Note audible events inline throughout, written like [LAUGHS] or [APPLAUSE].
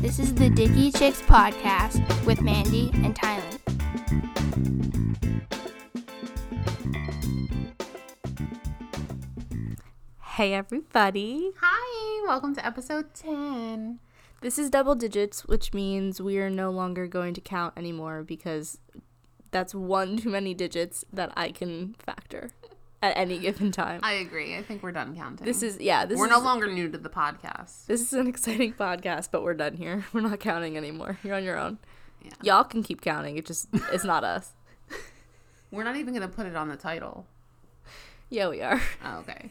This is the Dicky Chicks podcast with Mandy and Tylen. Hey everybody. Hi, welcome to episode 10. This is double digits, which means we are no longer going to count anymore because that's one too many digits that I can factor at any given time. I agree. I think we're done counting. this is yeah, this we're is no longer new to the podcast. this is an exciting podcast, but we're done here. [LAUGHS] We're not counting anymore. You're on your own. Yeah. Y'all can keep counting. It just it's not us. [LAUGHS] We're not even going to put it on the title. Yeah, we are. Oh, okay.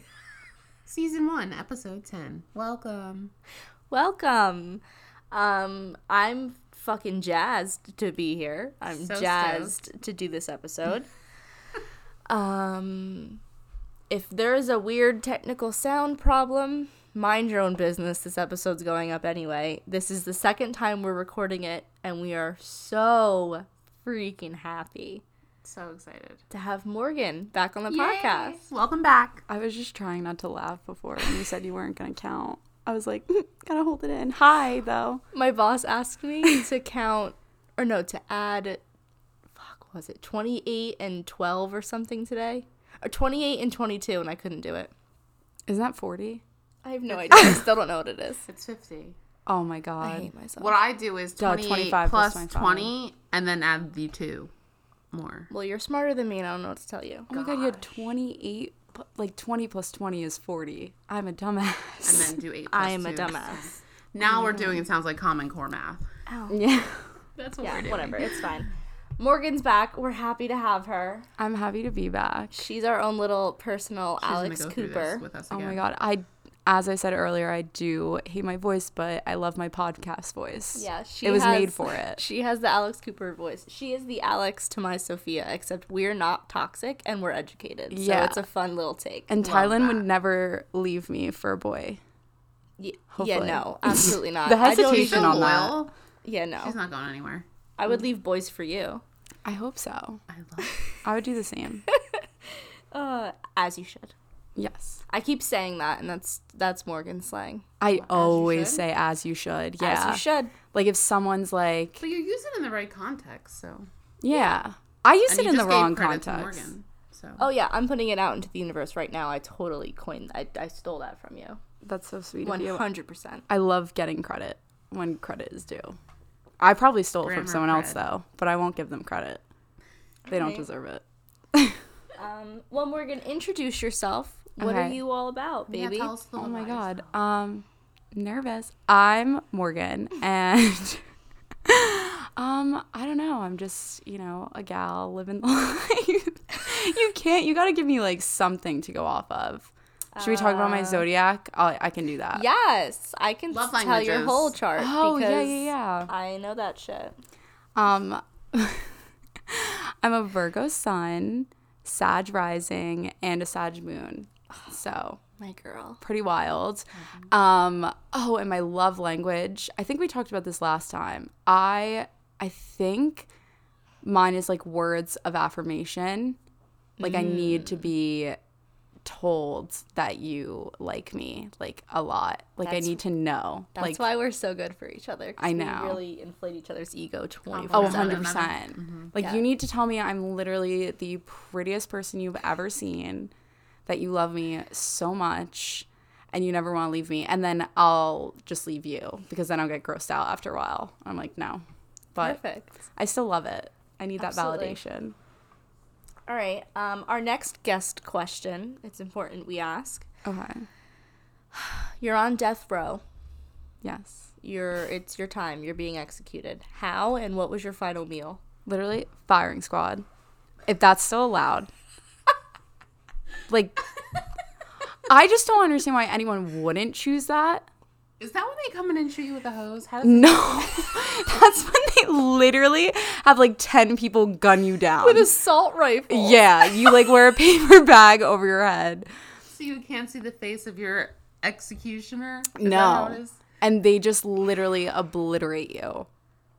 Season 1, episode 10. Welcome. Welcome. Um, I'm fucking jazzed to be here. I'm So jazzed to do this episode. Um, if there is a weird technical sound problem, mind your own business. This episode's going up anyway. This is the second time we're recording it, and we are so freaking happy So excited. to have Morgan back on the podcast. Welcome back. I was just trying not to laugh before when you said you weren't gonna count. I was like, gotta hold it in. Hi though. My boss asked me to count, or no, to add, fuck, was it 28 and 12 or something today? Or 28 and 22, and I couldn't do it. Isn't that forty? I have no idea. I still don't know what it is. It's 50. Oh my god I god. hate myself. What I do is Duh, 28 25 plus plus 25. 20 and then add the 2 more. well, you're smarter than me, and I don't know what to tell you. Oh my god, you had twenty eight. Like twenty plus twenty is forty. I'm a dumbass. And then do 8 [LAUGHS] plus I am a dumbass. Now we're mm. doing it sounds like common core math. [LAUGHS] Ow. yeah. That's what Yeah, whatever. It's fine. Morgan's back. We're happy to have her. I'm happy to be back. She's our own little personal Alex Cooper. with us Oh my god. I as I said earlier, I do hate my voice, but I love my podcast voice. Yeah, she it was has- made for it. She has the Alex Cooper voice. She is the Alex to my Sophia, except we're not toxic and we're educated. So Yeah. it's a fun little take. And Love Tylen that. would never leave me for a boy. Y- yeah, no, [LAUGHS] absolutely not. The hesitation even- on that. Yeah, no. She's not going anywhere. I would leave boys for you. I hope so. I love [LAUGHS] I would do the same. [LAUGHS] Uh, as you should. yes. I keep saying that, and that's that's Morgan slang. I always say as you should. Yeah. As you should. Like if someone's like, But you use it in the right context, so. yeah, I use And it in the wrong context. Morgan, so. Oh yeah, I'm putting it out into the universe right now. I totally coined. I I stole that from you. That's so sweet One of you. hundred percent. I love getting credit when credit is due. I probably stole it from someone else though, but I won't give them credit. They don't deserve it. Um, well, Morgan, introduce yourself. What are you all about, Yeah, baby? tell us Oh my god. yourself. Um nervous. I'm Morgan [LAUGHS] and [LAUGHS] um I don't know. I'm just, you know, a gal living the [LAUGHS] life. you can't you got to give me like something to go off of. Should we talk about my zodiac? I'll, I can do that. Yes, I can Love s- tell your whole chart. Oh, yeah, because yeah, yeah. I know that shit. Um, [LAUGHS] I'm a Virgo sun, Sag rising, and a Sag moon. So My girl. pretty wild. Um, oh, and my love language. I think we talked about this last time. I I think mine is like words of affirmation. Like I need to be told that you like me like a lot. Like I need to know. That's like why we're so good for each other. I we know. really inflate each other's ego 24 Oh, 100%. seven. Mm-hmm. Mm-hmm. Like, Yeah. you need to tell me I'm literally the prettiest person you've ever seen, that you love me so much, and you never want to leave me. And then I'll just leave you because then I'll get grossed out after a while. I'm like, no. But Perfect. I still love it. I need that Absolutely. validation. All right. Um, our next guest question. It's important we ask. Okay. You're on death row. Yes. You're. It's your time. You're being executed. How and what was your final meal? Literally, firing squad. If that's still allowed. like, [LAUGHS] I just don't understand why anyone wouldn't choose that. Is that when they come in and shoot you with a hose? How does No, [LAUGHS] that's when they literally have like 10 people gun you down. With assault rifle. yeah, you like wear a paper [LAUGHS] bag over your head. so you can't see the face of your executioner? Is No. how it is? And they just literally obliterate you.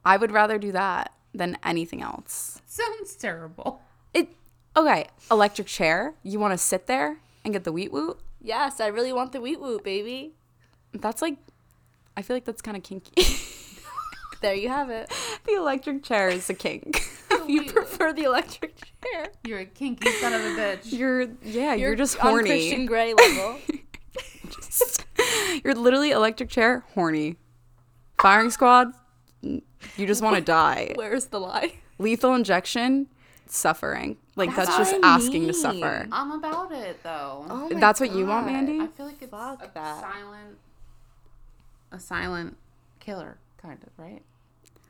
I would rather do that than anything else. Sounds terrible. It okay, electric chair. You want to sit there and get the wheat woot? Yes, I really want the wheat woot, baby. That's like, I feel like that's kind of kinky. [LAUGHS] There you have it. the electric chair is a kink. [LAUGHS] you [LAUGHS] prefer the electric chair. You're a kinky son of a bitch. You're yeah, you're, just on horny. Christian Grey level. You're literally electric chair horny. Firing squad, you just want to die. Where's the lie? Lethal injection, suffering. Like that's, That's just I asking to suffer. I'm about it though. Oh my That's what you want, Mandy? I feel like it's Fuck a that. silent, a silent killer, kind of, right?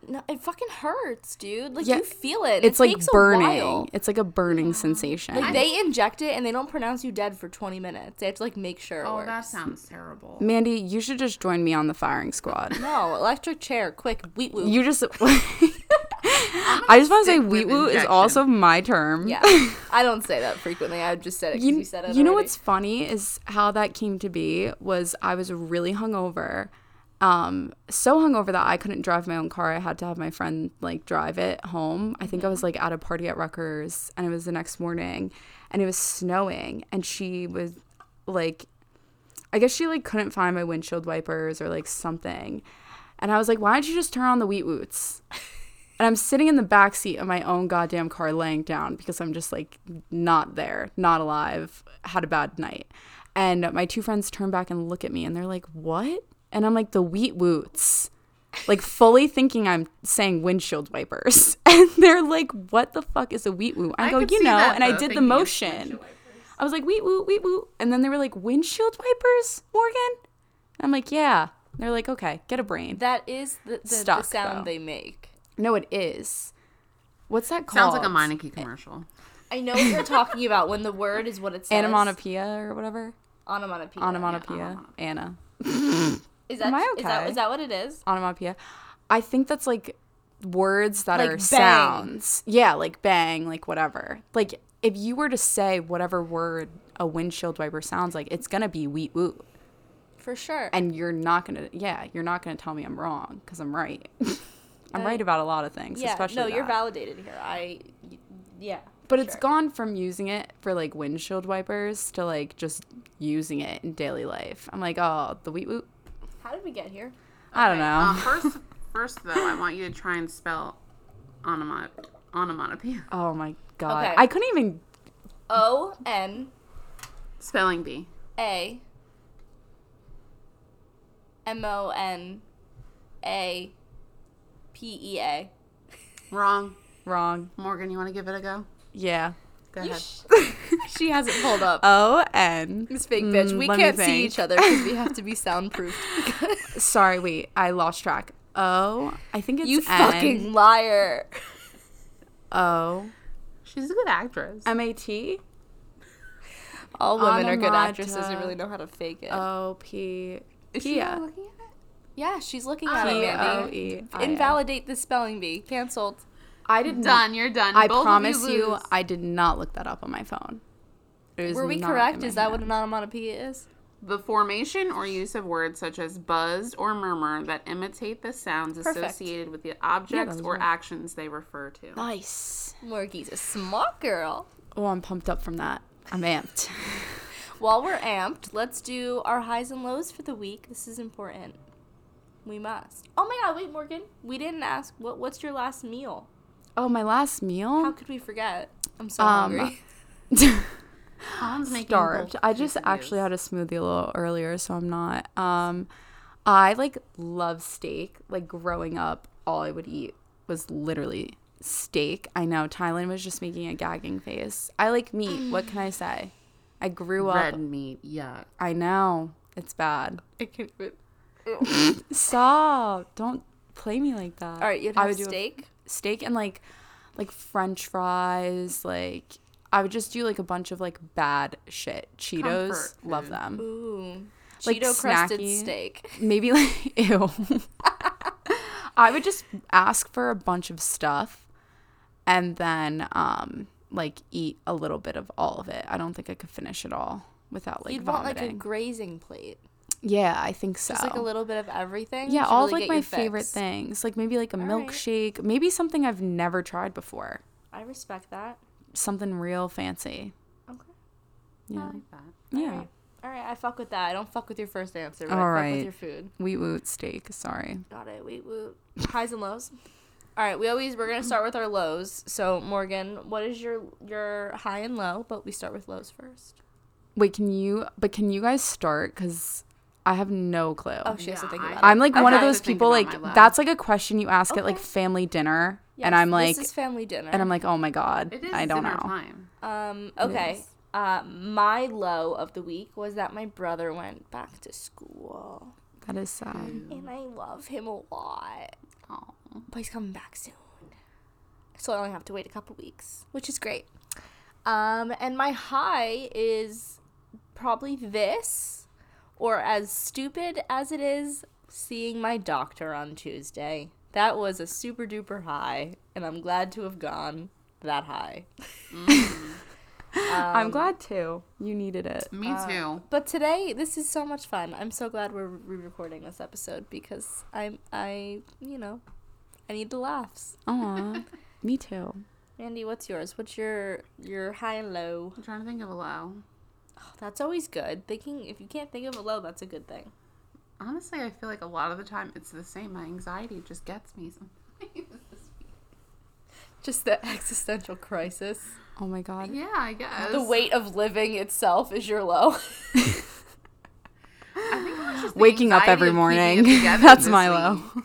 No, it fucking hurts, dude. Like Yeah, you feel it. It's it like burning. It's like a burning sensation. Like they inject it and they don't pronounce you dead for 20 minutes. They have to like make sure Oh, that sounds terrible. Mandy, you should just join me on the firing squad. No, electric chair, quick, wheat woot. You just. [LAUGHS] [LAUGHS] I just want to say, wheat woot is also my term. yeah, I don't say that frequently. I just said it because You, you, said it. you know what's funny is how that came to be was I was really hungover. Um, so hungover that I couldn't drive my own car. I had to have my friend like drive it home. I think I was like at a party at Rutgers and it was the next morning and it was snowing and she was like I guess she like couldn't find my windshield wipers or like something. And I was like, why don't you just turn on the wheat woots? And I'm sitting in the back seat of my own goddamn car laying down because I'm just like not there, not alive, had a bad night. And my two friends turn back and look at me and they're like, what? And I'm like, the wheat woots. Like fully thinking I'm saying windshield wipers. [LAUGHS] And they're like, what the fuck is a wheat woot? I, I go, you know, that, and I did the motion. I was like, wheat woot, wheat woot. And then they were like, windshield wipers, Morgan? And I'm like, yeah. They're like, okay, get a brain. That is the, the, the sound though. they make. no, it is. What's that called? Sounds like a Meineke commercial. I know what you're talking about when the word is what it [LAUGHS] says. Onomatopoeia or whatever. Onomatopoeia. Onomatopoeia. Anna. [LAUGHS] Is that, Am I okay? is that what it is? Onomatopoeia. I think that's like words that Like are bang. sounds. Yeah, like bang, like whatever. Like if you were to say whatever word a windshield wiper sounds like, it's gonna be wheat woot. For sure. And you're not gonna, yeah, you're not gonna tell me I'm wrong because I'm right. [LAUGHS] I'm right uh, about a lot of things, yeah, especially no, you're validated here. I, yeah. But it's sure. gone from using it for like windshield wipers to like just using it in daily life. I'm like, oh, the wheat woot. How did we get here? I don't know. Uh, [LAUGHS] first, first though, I want you to try and spell onomat onomatopoeia. [LAUGHS] oh my god, Okay. I couldn't even. O N Spelling bee. A M O N A P E A. Wrong. Wrong. Morgan, you want to give it a go? Yeah. Go ahead. She has it pulled up. O N. This fake bitch. We can't see each other because we have to be soundproof. [LAUGHS] Sorry, wait. I lost track. O. I think it's you N. fucking liar. O. She's a good actress. M A T. All women are good actresses who really know how to fake it. O P. Is she Pia. looking at it? yeah, she's looking at Oh, it, P O Mandy. E. I A. Invalidate the spelling bee. Cancelled. I did not. Done. You're done. I Both promise you, lose. I did not look that up on my phone. It was Were we not in correct? my Is that what an onomatopoeia is? The formation or use of words such as buzz or murmur that imitate the sounds Perfect. associated with the objects was or right. actions they refer to. Nice. Morgie's a smart girl. Oh, I'm pumped up from that. I'm amped. [LAUGHS] While we're amped, let's do our highs and lows for the week. This is important. We must. Oh my god, wait, Morgan. We didn't ask what what's your last meal? Oh, my last meal. How could we forget? I'm so Um, hungry. [LAUGHS] Tom's making Starved. I just quesadillas. actually had a smoothie a little earlier, so I'm not. Um, I like love steak. Like growing up, all I would eat was literally steak. I know Tylen was just making a gagging face. I like meat. What can I [SIGHS] say? I grew up. red meat. Yeah. I know it's bad. I can't even- [LAUGHS] Stop! Don't play me like that. All right, you'd I have would do a steak. and like like french fries like i would just do like a bunch of like bad shit cheetos Comfort love them Ooh. Like Cheeto crusted steak. maybe [LAUGHS] like ew i would just ask for a bunch of stuff and then um like eat a little bit of all of it i don't think i could finish it all without like You'd want like a grazing plate. Yeah i think so Just like a little bit of everything. yeah all of like my favorite fix. things like maybe like a right. milkshake maybe something i've never tried before I respect that. something real fancy Okay. yeah I like that. Yeah. All right, I fuck with that. I don't fuck with your first answer, but All I fuck right. with your food. Wheat woot steak. Sorry. Got it. Wait, woo. Highs and lows. All right, we always we're gonna start with our lows. So Morgan, what is your your high and low? But we start with lows first. Wait, can you? But can you guys start? Cause I have no clue. Oh, she has to Yeah, think I- about it. I'm like I one of had to those think people. about Like my low. that's like a question you ask at like Okay. family dinner, Yes, and I'm like, this is family dinner. and I'm like, oh my god, It is I don't dinner know. time. um, okay. is. Uh, my low of the week was that my brother went back to school, That is sad. and I love him a lot. Oh, but he's coming back soon. So I only have to wait a couple weeks, which is great. Um, and my high is probably this, or as stupid as it is, seeing my doctor on Tuesday. That was a super duper high, and I'm glad to have gone that high. [LAUGHS] I'm glad too. You needed it. me Uh, too. But today, this is so much fun. I'm so glad we're re-recording this episode because I'm, I, you know, I need the laughs. Aw, [LAUGHS] me too. Andy, what's yours? What's your your high and low? I'm trying to think of a low. Oh, [SIGHS] that's always good. Thinking if you can't think of a low, that's a good thing. Honestly, I feel like a lot of the time it's the same. My anxiety just gets me sometimes. [LAUGHS] Just the existential crisis. Oh my god. yeah, I guess. The weight of living itself is your low. [LAUGHS] I think it was just the Waking up every of keeping it morning. together [LAUGHS] That's this my week. low.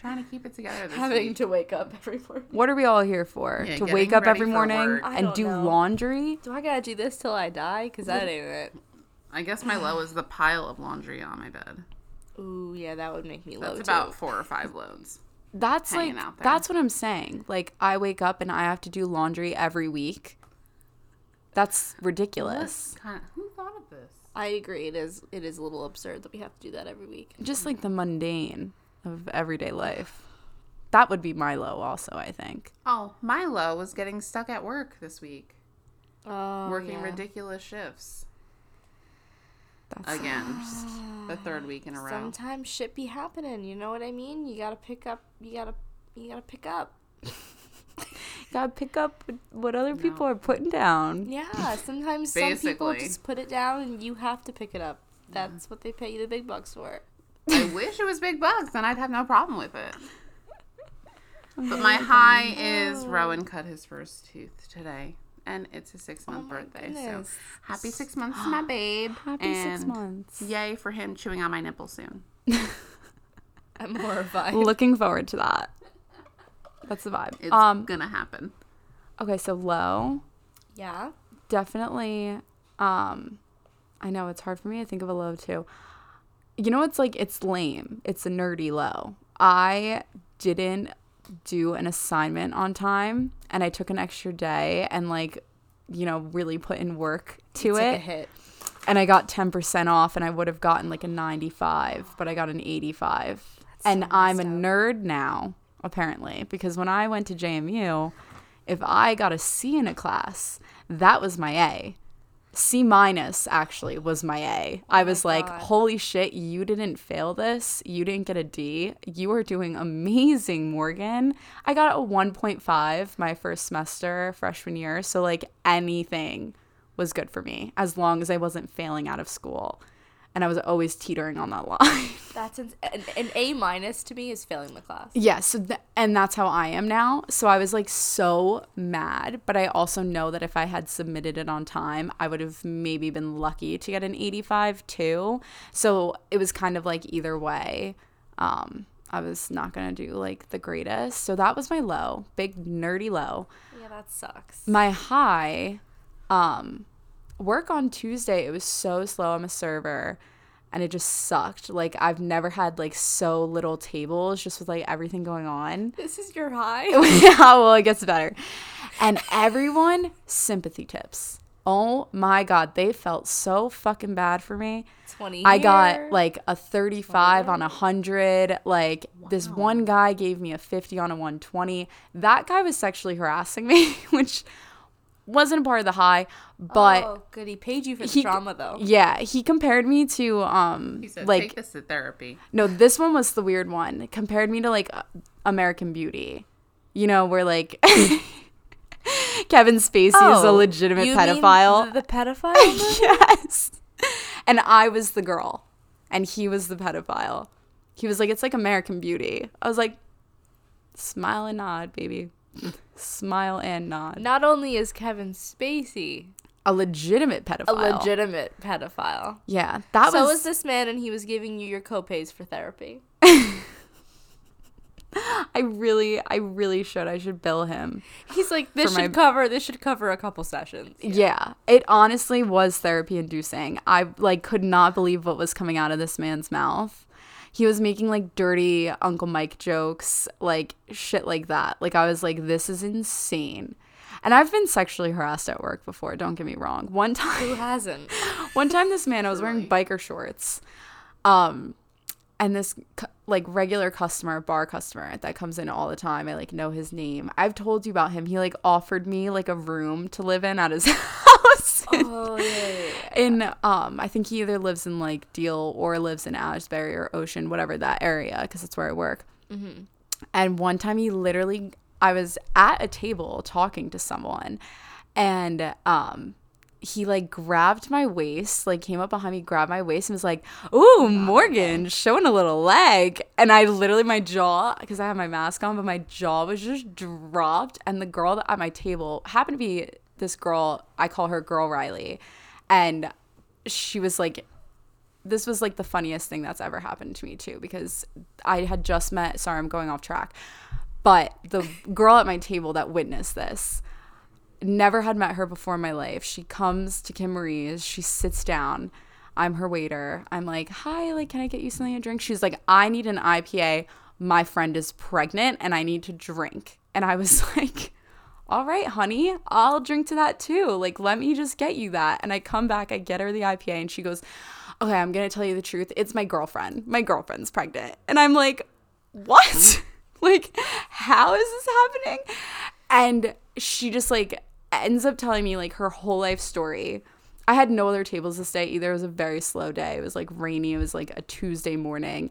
Trying to keep it together this Having week. to wake up every morning. What are we all here for? Yeah, to wake up every morning work. And don't know. laundry? Do I gotta do this till I die? Cause that ain't it. I guess my low is the pile of laundry on my bed. Ooh, yeah, that would make me low That's too. about four or five loads. That's like that's what I'm saying. Like I wake up and I have to do laundry every week. That's ridiculous. Kind of, who thought of this? I agree. It is. It is a little absurd that we have to do that every week. Just like the mundane of everyday life. That would be my low also, I think. Oh, my low was getting stuck at work this week, Oh, working yeah. ridiculous shifts That's again, the third week in a row. Sometimes shit be happening. You know what I mean? You gotta pick up. You gotta. You gotta pick up. you [LAUGHS] gotta pick up what other people are putting down. Yeah. Sometimes some people just put it down, and you have to pick it up. That's what they pay you the big bucks for. I wish it was big bucks, then I'd have no problem with it. But my high is Rowan cut his first tooth today, and it's his six month Oh my birthday. So happy six months to my [GASPS] babe. Happy six months. Yay for him chewing on my nipple soon. [LAUGHS] I'm horrified. Looking forward to that. That's the vibe. It's um gonna happen. okay, so low. yeah. definitely um i know it's hard for me to think of a low too you know it's like it's lame. It's a nerdy low. I didn't do an assignment on time and i took an extra day and like you know really put in work to it. hit. and i got 10% off and i would have gotten like a 95 but i got an 85 and i'm a nerd now apparently because when i went to jmu if i got a c in a class that was my a c minus actually was my a. Oh I was like God. holy shit you didn't fail this. You didn't get a d. You are doing amazing morgan. I got a 1.5 my first semester freshman year. So like anything was good for me as long as I wasn't failing out of school. And I was always teetering on that line. [LAUGHS] That's ins- an, an A minus to me is failing the class. yeah, so th- and that's how I am now. So I was like so mad, but I also know that if I had submitted it on time, I would have maybe been lucky to get an 85 too. So it was kind of like either way. Um I was not going to do like the greatest. So that was my low, big nerdy low. Yeah, that sucks. my high um work on tuesday it was so slow i'm a server and it just sucked like i've never had like so little tables just with like everything going on [LAUGHS] this is your high. [LAUGHS] yeah well it gets better and everyone sympathy tips oh my god they felt so fucking bad for me Twenty. I got like a 35 on a 100. Like this one guy gave me a 50 on a 120. That guy was sexually harassing me, [LAUGHS] which wasn't a part of the high, but oh, good. He paid you for the he trauma though. yeah, he compared me to um He said, like take this to therapy. no, this one was the weird one. Compared me to like uh, American Beauty. You know, where like [LAUGHS] Kevin Spacey is a Oh, legitimate you pedophile. The, the pedophile? [LAUGHS] yes. And I was the girl, and he was the pedophile. He was like, it's like American Beauty. I was like, smile and nod, baby. Smile and nod. Not only is Kevin Spacey A legitimate pedophile. a legitimate pedophile, Yeah, that so was. is this man, and he was giving you your copays for therapy. [LAUGHS] I really, I really should. I should bill him. He's like, this should my- cover. This should cover a couple sessions. Yeah, it honestly was therapy inducing. I like could not believe what was coming out of this man's mouth. He was making like dirty Uncle Mike jokes, like shit like that. Like I was like this is insane. And I've been sexually harassed at work before, don't get me wrong. One time Who hasn't? [LAUGHS] one time this man i was wearing biker shorts um and this like regular customer bar customer that comes in all the time i like know his name. I've told you about him. He like offered me like a room to live in at his [LAUGHS] house. Oh yeah, yeah, yeah. in um i think he either lives in like deal or lives in asbury or ocean whatever that area because that's where i work. And one time he literally i was at a table talking to someone and um he like grabbed my waist, like came up behind me, grabbed my waist, and was like, "Ooh, oh, Morgan, showing a little leg." And I literally, my jaw, because I had my mask on, but my jaw was just dropped. And the girl that at my table happened to be this girl. I call her Girl Riley, and she was like, this was like the funniest thing that's ever happened to me too, because I had just met. Sorry, I'm going off track, but the girl at my table that witnessed this never had met her before in my life. She comes to Kim Marie's, she sits down. I'm her waiter. I'm like, hi, like, can I get you something to drink? She's like, I need an IPA. My friend is pregnant and I need to drink. And I was [LAUGHS] like, all right, honey, I'll drink to that too. Like, let me just get you that. And I come back, I get her the IPA, and she goes, okay, I'm going to tell you the truth. It's my girlfriend. My girlfriend's pregnant. And I'm like, what? [LAUGHS] like, how is this happening? And she just like ends up telling me like her whole life story. I had no other tables this day either. It was a very slow day. It was like rainy. It was like a Tuesday morning.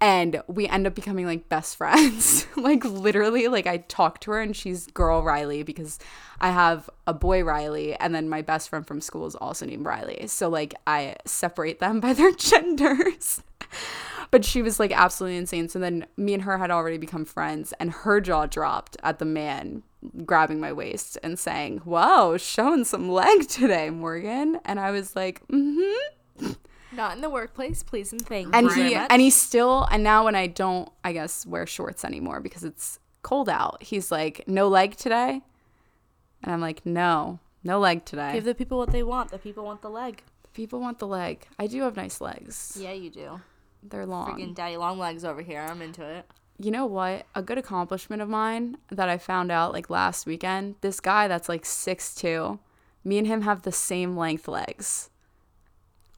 And we end up becoming like best [LAUGHS] friends. like literally, like I talk to her and she's girl Riley because I have a boy Riley and then my best friend from school is also named Riley. So like I separate them [LAUGHS] by their genders. but she was like absolutely insane. So then me and her had already become friends, and her jaw dropped at the man grabbing my waist and saying, "Whoa, showing some leg today, Morgan." And I was like, "Mm-hmm." Not in the workplace, please and thank And you. he and he still and now when I don't, I guess wear shorts anymore because it's cold out. He's like, "No leg today," and I'm like, "No, no leg today." give the people what they want. The people want the leg. People want the leg. I do have nice legs. Yeah, you do. They're long. Freaking daddy long legs over here. I'm into it. You know what? A good accomplishment of mine that I found out like last weekend. This guy that's like six two, me and him have the same length legs,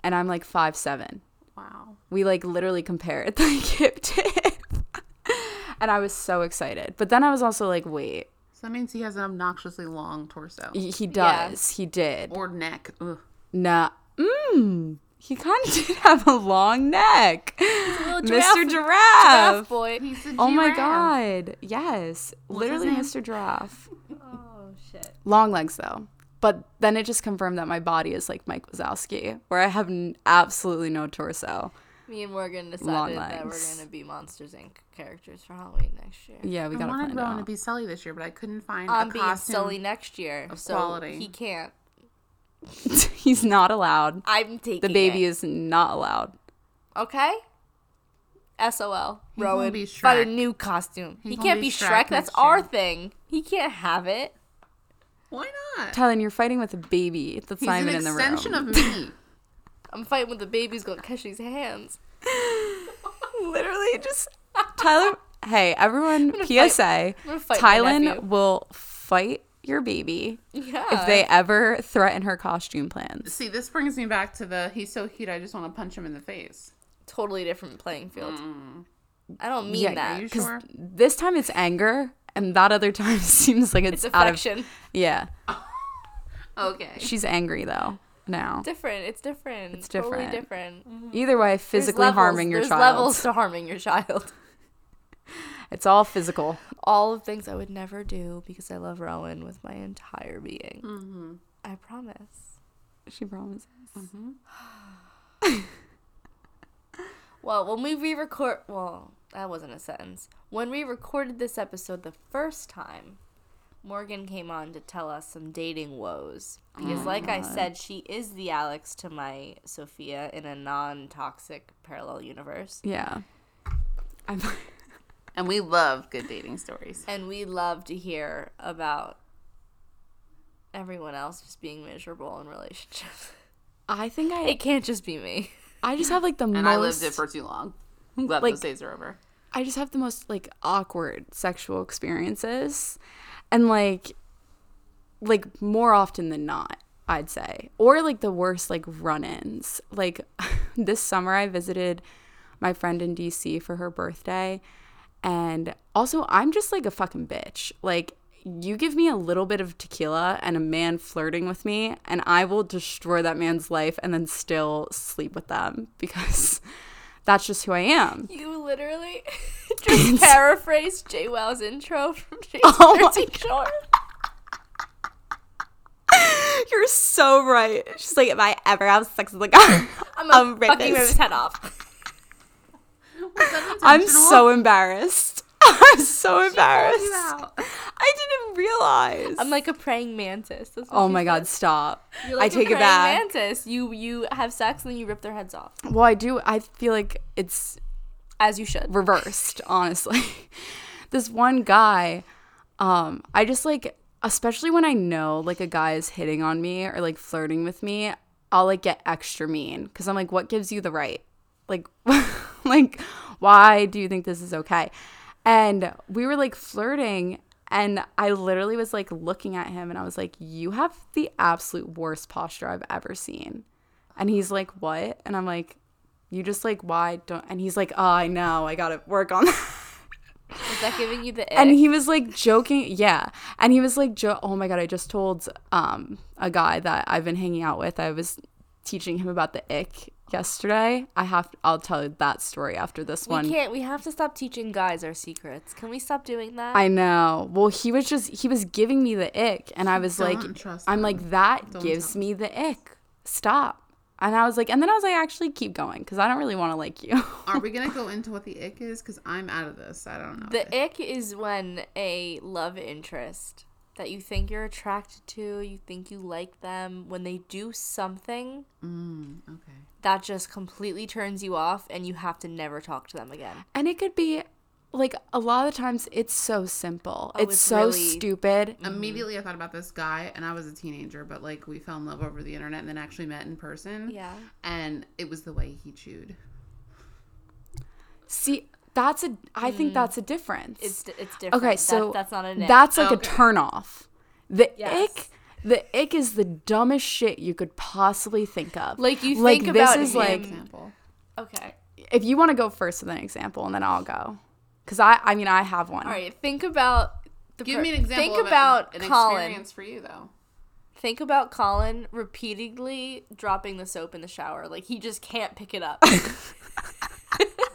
and I'm like five seven. Wow. We like literally compared [LAUGHS] like hip to hip, [LAUGHS] and I was so excited. But then I was also like, wait, So that means he has an obnoxiously long torso he, he Yeah. does, he did. or neck. Ugh. Nah, mmm. He kind of [LAUGHS] did have a long neck, Little Mr. giraffe- Giraffe. giraffe boy. He's a Oh my god. Yes. What's Literally? Mr. Giraffe. Oh shit. Long legs though. But then it just confirmed that my body is like Mike Wazowski, where I have n- absolutely no torso. Me and Morgan decided that we're gonna be Monsters Inc. characters for Halloween next year. Yeah, we gotta wanted find Rowan out. to be Sully this year, but I couldn't find I'm a being costume. Sully next year, of so quality. he can't. [LAUGHS] He's not allowed. I'm taking The baby it. is not allowed. okay. SOL. He won't Rowan, be find a new costume. He He, can't be be Shrek Shrek. That's next our year. thing. He can't have it. Why not? Tylen, you're fighting with a baby that's He's not even in the room. extension of me. [LAUGHS] I'm fighting with the baby's gonna catch these hands. [LAUGHS] Literally just Tylen. Hey, everyone, gonna PSA. gonna fight my Tylen will fight your baby Yeah. if they ever threaten her costume plans. See, this brings me back to the he's so cute, I just want to punch him in the face. totally different playing field. I don't mean Yeah, that. Are you 'Cause sure? this time it's anger, and that other time [LAUGHS] seems like it's, It's out of affection. yeah. [LAUGHS] Okay. She's angry though now. different. It's different. It's different. Totally different. Mm-hmm. Either way, There's physically levels- harming your there's child. levels to harming your child. [LAUGHS] It's all physical. All of things I would never do because I love Rowan with my entire being. Mm-hmm. I promise. She promises. [LAUGHS] Well, when we re-record, well, that wasn't a sentence. When we recorded this episode the first time, Morgan came on to tell us some dating woes. Because, like I said, she is the Alex to my Sophia in a non-toxic parallel universe, Yeah. I'm And we love good dating stories. and we love to hear about everyone else just being miserable in relationships. I think I It can't just be me. I just have like the [LAUGHS] And most I lived it for too long. [LAUGHS] I'm glad Like- those days are over. I just have the most like awkward sexual experiences and like like more often than not I'd say or like the worst like run-ins like [LAUGHS] this summer I visited my friend in DC for her birthday and also I'm just like a fucking bitch like you give me a little bit of tequila and a man flirting with me and I will destroy that man's life and then still sleep with them because [LAUGHS] that's just who I am You literally [LAUGHS] [LAUGHS] just paraphrased JWoww's intro from James Oh my Jersey Shore. You're so right. She's like, if I ever have sex with a guy, I'm I'm gonna fucking rip his head off. I'm so embarrassed. [LAUGHS] I'm so embarrassed. [LAUGHS] I didn't realize. I'm like a praying mantis. Oh my said. god, stop. You're I like a take it praying back. Mantis. You you have sex and then you rip their heads off, Well, I do. I feel like it's as you should. reversed, [LAUGHS] honestly. this one guy, um, I just like, especially when I know like a guy is hitting on me or like flirting with me, I'll like get extra mean because I'm like, what gives you the right? Like, [LAUGHS] like, why do you think this is okay? And we were like flirting, and I literally was like looking at him, and I was like, you have the absolute worst posture I've ever seen. And he's like, what? And I'm like, you just like why don't and he's like oh i know i gotta work on [LAUGHS] that Is that giving you the ick? and he was like joking yeah and he was like jo- oh my god i just told um a guy that i've been hanging out with i was teaching him about the ick yesterday i have i'll tell you that story after this we one We can't. We have to stop teaching guys our secrets. Can we stop doing that? I know. Well, he was just he was giving me the ick, and I was Don't like, trust I'm them. like that Don't gives me the ick. Stop. And I was like, and then I was like, actually keep going because I don't really want to like you. [LAUGHS] Are we gonna go into what the ick is? Because I'm out of this. I don't know. the ick is when a love interest that you think you're attracted to, you think you like them, when they do something Mm, okay. That just completely turns you off and you have to never talk to them again. and it could be like a lot of the times it's so simple. Oh, it's, it's so really- stupid. Immediately, I thought about this guy, and I was a teenager, but like we fell in love over the internet, and then actually met in person. Yeah. And it was the way he chewed. See, that's a I think that's a difference. Mm. It's it's different. okay, That- so that's not an ick. That's like a Okay. turn off. The Yes. ick the ick is the dumbest shit you could possibly think of. Like, you like think this about is him- like Example. okay. if you want to go first with an example and then I'll go. Cuz I I mean I have one. All right. Think about the Give per- me an example. Think of about an, an Colin. experience for you, though. Think about Colin repeatedly dropping the soap in the shower. Like he just can't pick it up. [LAUGHS]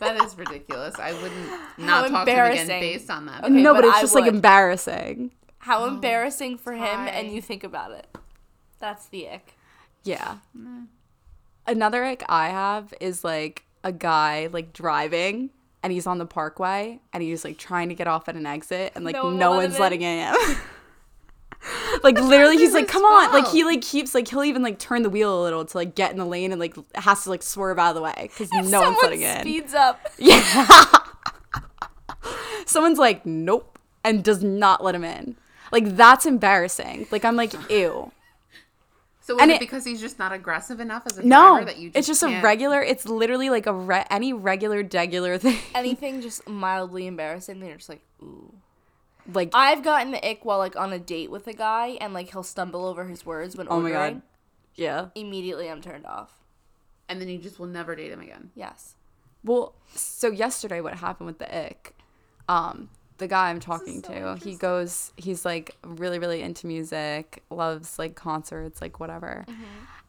That is ridiculous. I wouldn't not talk to him embarrassing. again based on that. Okay, no, but, but it's I just like embarrassing. How oh, embarrassing for him, and you think about it. That's the ick. Yeah. Another ick I have is like a guy like driving and he's on the parkway and he's like trying to get off at an exit and like No no, one one's letting him. [LAUGHS] [LAUGHS] like literally he's like come on like he like keeps like he'll even like turn the wheel a little to like get in the lane and like has to like swerve out of the way because no one's Someone letting in speeds up. [LAUGHS] yeah someone's like nope and does not let him in like that's embarrassing like i'm like [SIGHS] ew So is And it, it- because he's just not aggressive enough as a no driver that you just it's just a can't- regular it's literally like a re- any regular degular [LAUGHS] thing Anything just mildly embarrassing, then you're just like, ooh. like I've gotten the ick while like on a date with a guy, and like he'll stumble over his words when Oh my. God. yeah Immediately, I'm turned off. and then you just will never date him again. Yes. Well, so yesterday, what happened with the ick? Um, the guy I'm talking to, he goes, he's like really, really into music, loves like concerts, like whatever. Mm-hmm.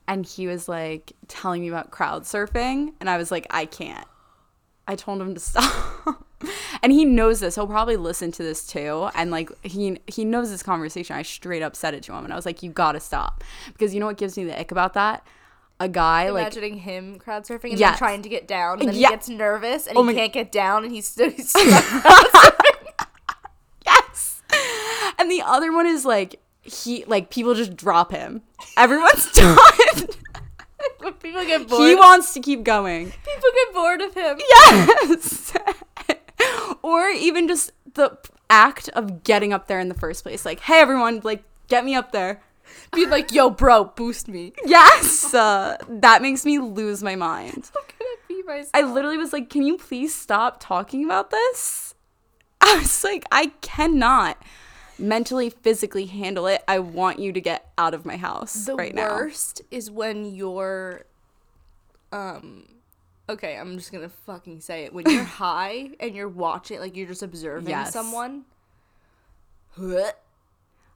And he was like telling me about crowd surfing, and I was like, I can't. I told him to stop. [LAUGHS] and he knows this. He'll probably listen to this too. And like he he knows this conversation. I straight up said it to him, and I was like, "You gotta stop," because you know what gives me the ick about that? A guy like Imagining him crowd surfing and Yes. then trying to get down, and then Yeah. he gets nervous and Oh he can't get down, and he's still he's [LAUGHS] stuck crowd surfing. yes, and the other one is like he like people just drop him. Everyone's [LAUGHS] done. [LAUGHS] People get bored, he wants to keep going. people get bored of him. Yes. [LAUGHS] or even just the act of getting up there in the first place. Like, hey, everyone, like, get me up there. Be like, yo, bro, boost me. Yes. Uh, that makes me lose my mind. How can I be myself? I literally was like, can you please stop talking about this? I was like, I cannot mentally, physically handle it. I want you to get out of my house the right now. The worst is when you're um okay i'm just gonna fucking say it when you're [LAUGHS] high and you're watching like you're just observing Yes. someone [SIGHS]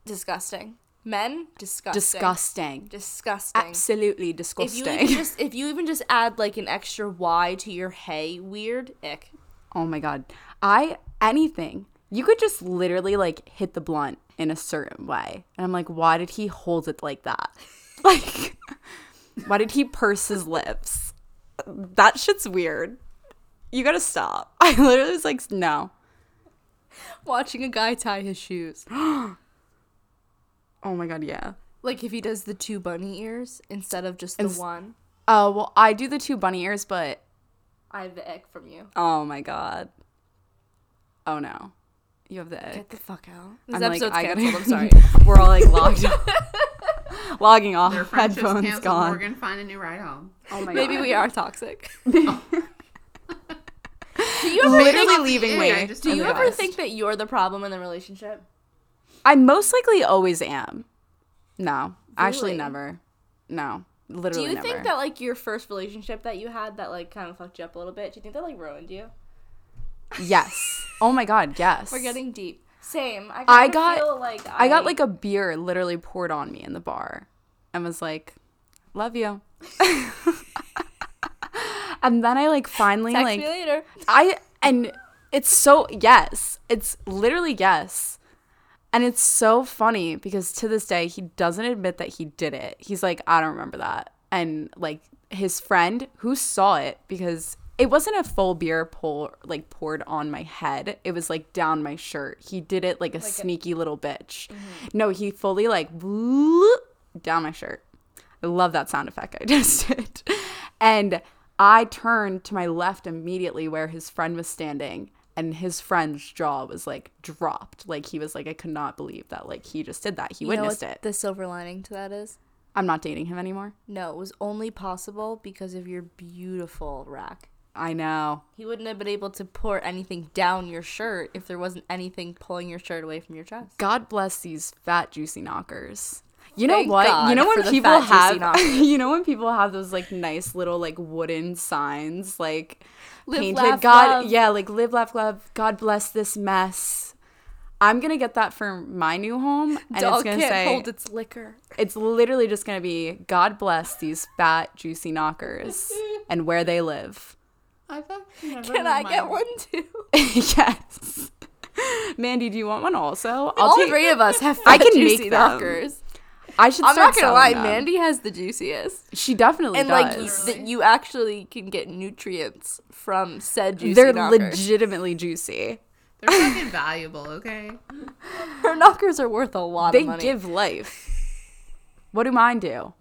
disgusting men disgusting Disgusting. disgusting Absolutely disgusting. if you even just if you even just add like an extra y to your hey weird ick Oh my god. I anything. You could just literally like hit the blunt in a certain way. And I'm like, why did he hold it like that? [LAUGHS] Like why did he purse his lips? That shit's weird. You gotta stop. [LAUGHS] I literally was like, no. watching a guy tie his shoes [GASPS] Oh my god, yeah. like if he does the two bunny ears instead of just the Ins- one Oh well I do the two bunny ears, but i have the ick from you oh my god. Oh no. You have the get the fuck out this I'm like, episode's I gotta- canceled i'm [LAUGHS] sorry We're all like logged off. [LAUGHS] [LAUGHS] logging off. Their friendship's Headphones canceled. gone. Morgan, find a new ride home. Oh my Maybe god. Maybe we are toxic. do you ever literally think, leaving Yeah, me. Do you you ever guys. think that you're the problem in the relationship? I most likely always am. No, actually never. No, literally. Do literally you never. think that like your first relationship that you had that like kind of fucked you up a little bit? Do you think that like ruined you? yes. Oh my god, yes. We're getting deep. Same. I, I got- feel like I got like a beer literally poured on me in the bar, and was like, "Love you." [LAUGHS] and then I like finally text like me later. I and it's so yes, it's literally yes. And it's so funny because to this day he doesn't admit that he did it. He's like, I don't remember that. And like his friend who saw it because it wasn't a full beer pour like poured on my head. It was like down my shirt. He did it like a sneaky little bitch. Mm-hmm. No, he fully like bloop [LAUGHS] down my shirt. I love that sound effect I [LAUGHS] just did. And I turned to my left immediately where his friend was standing and his friend's jaw was like dropped. Like he was like, I could not believe that like he just did that. He You know witnessed what it. The silver lining to that is I'm not dating him anymore. no, it was only possible because of your beautiful rack. I know. He wouldn't have been able to pour anything down your shirt if there wasn't anything pulling your shirt away from your chest. God bless these fat juicy knockers. You know Thank what? God you know when people have [LAUGHS] you know when people have those like nice little like wooden signs like Live, painted laugh, God love. yeah, like live laugh love God bless this mess. I'm gonna get that for my new home and Dog it's gonna can't say hold its liquor. it's literally just gonna be God bless these fat juicy knockers and where they live. I've actually never Can I get one too? [LAUGHS] yes. Mandy, do you want one also? I'll All take- three of us have [LAUGHS] I can make juicy them. knockers. I should I'm start not gonna lie, them. Mandy has the juiciest, She definitely and like you, that you actually can get nutrients from said juicy They're knockers. legitimately juicy. They're fucking valuable, okay? [LAUGHS] Her knockers are worth a lot They of money. give life. What do mine do?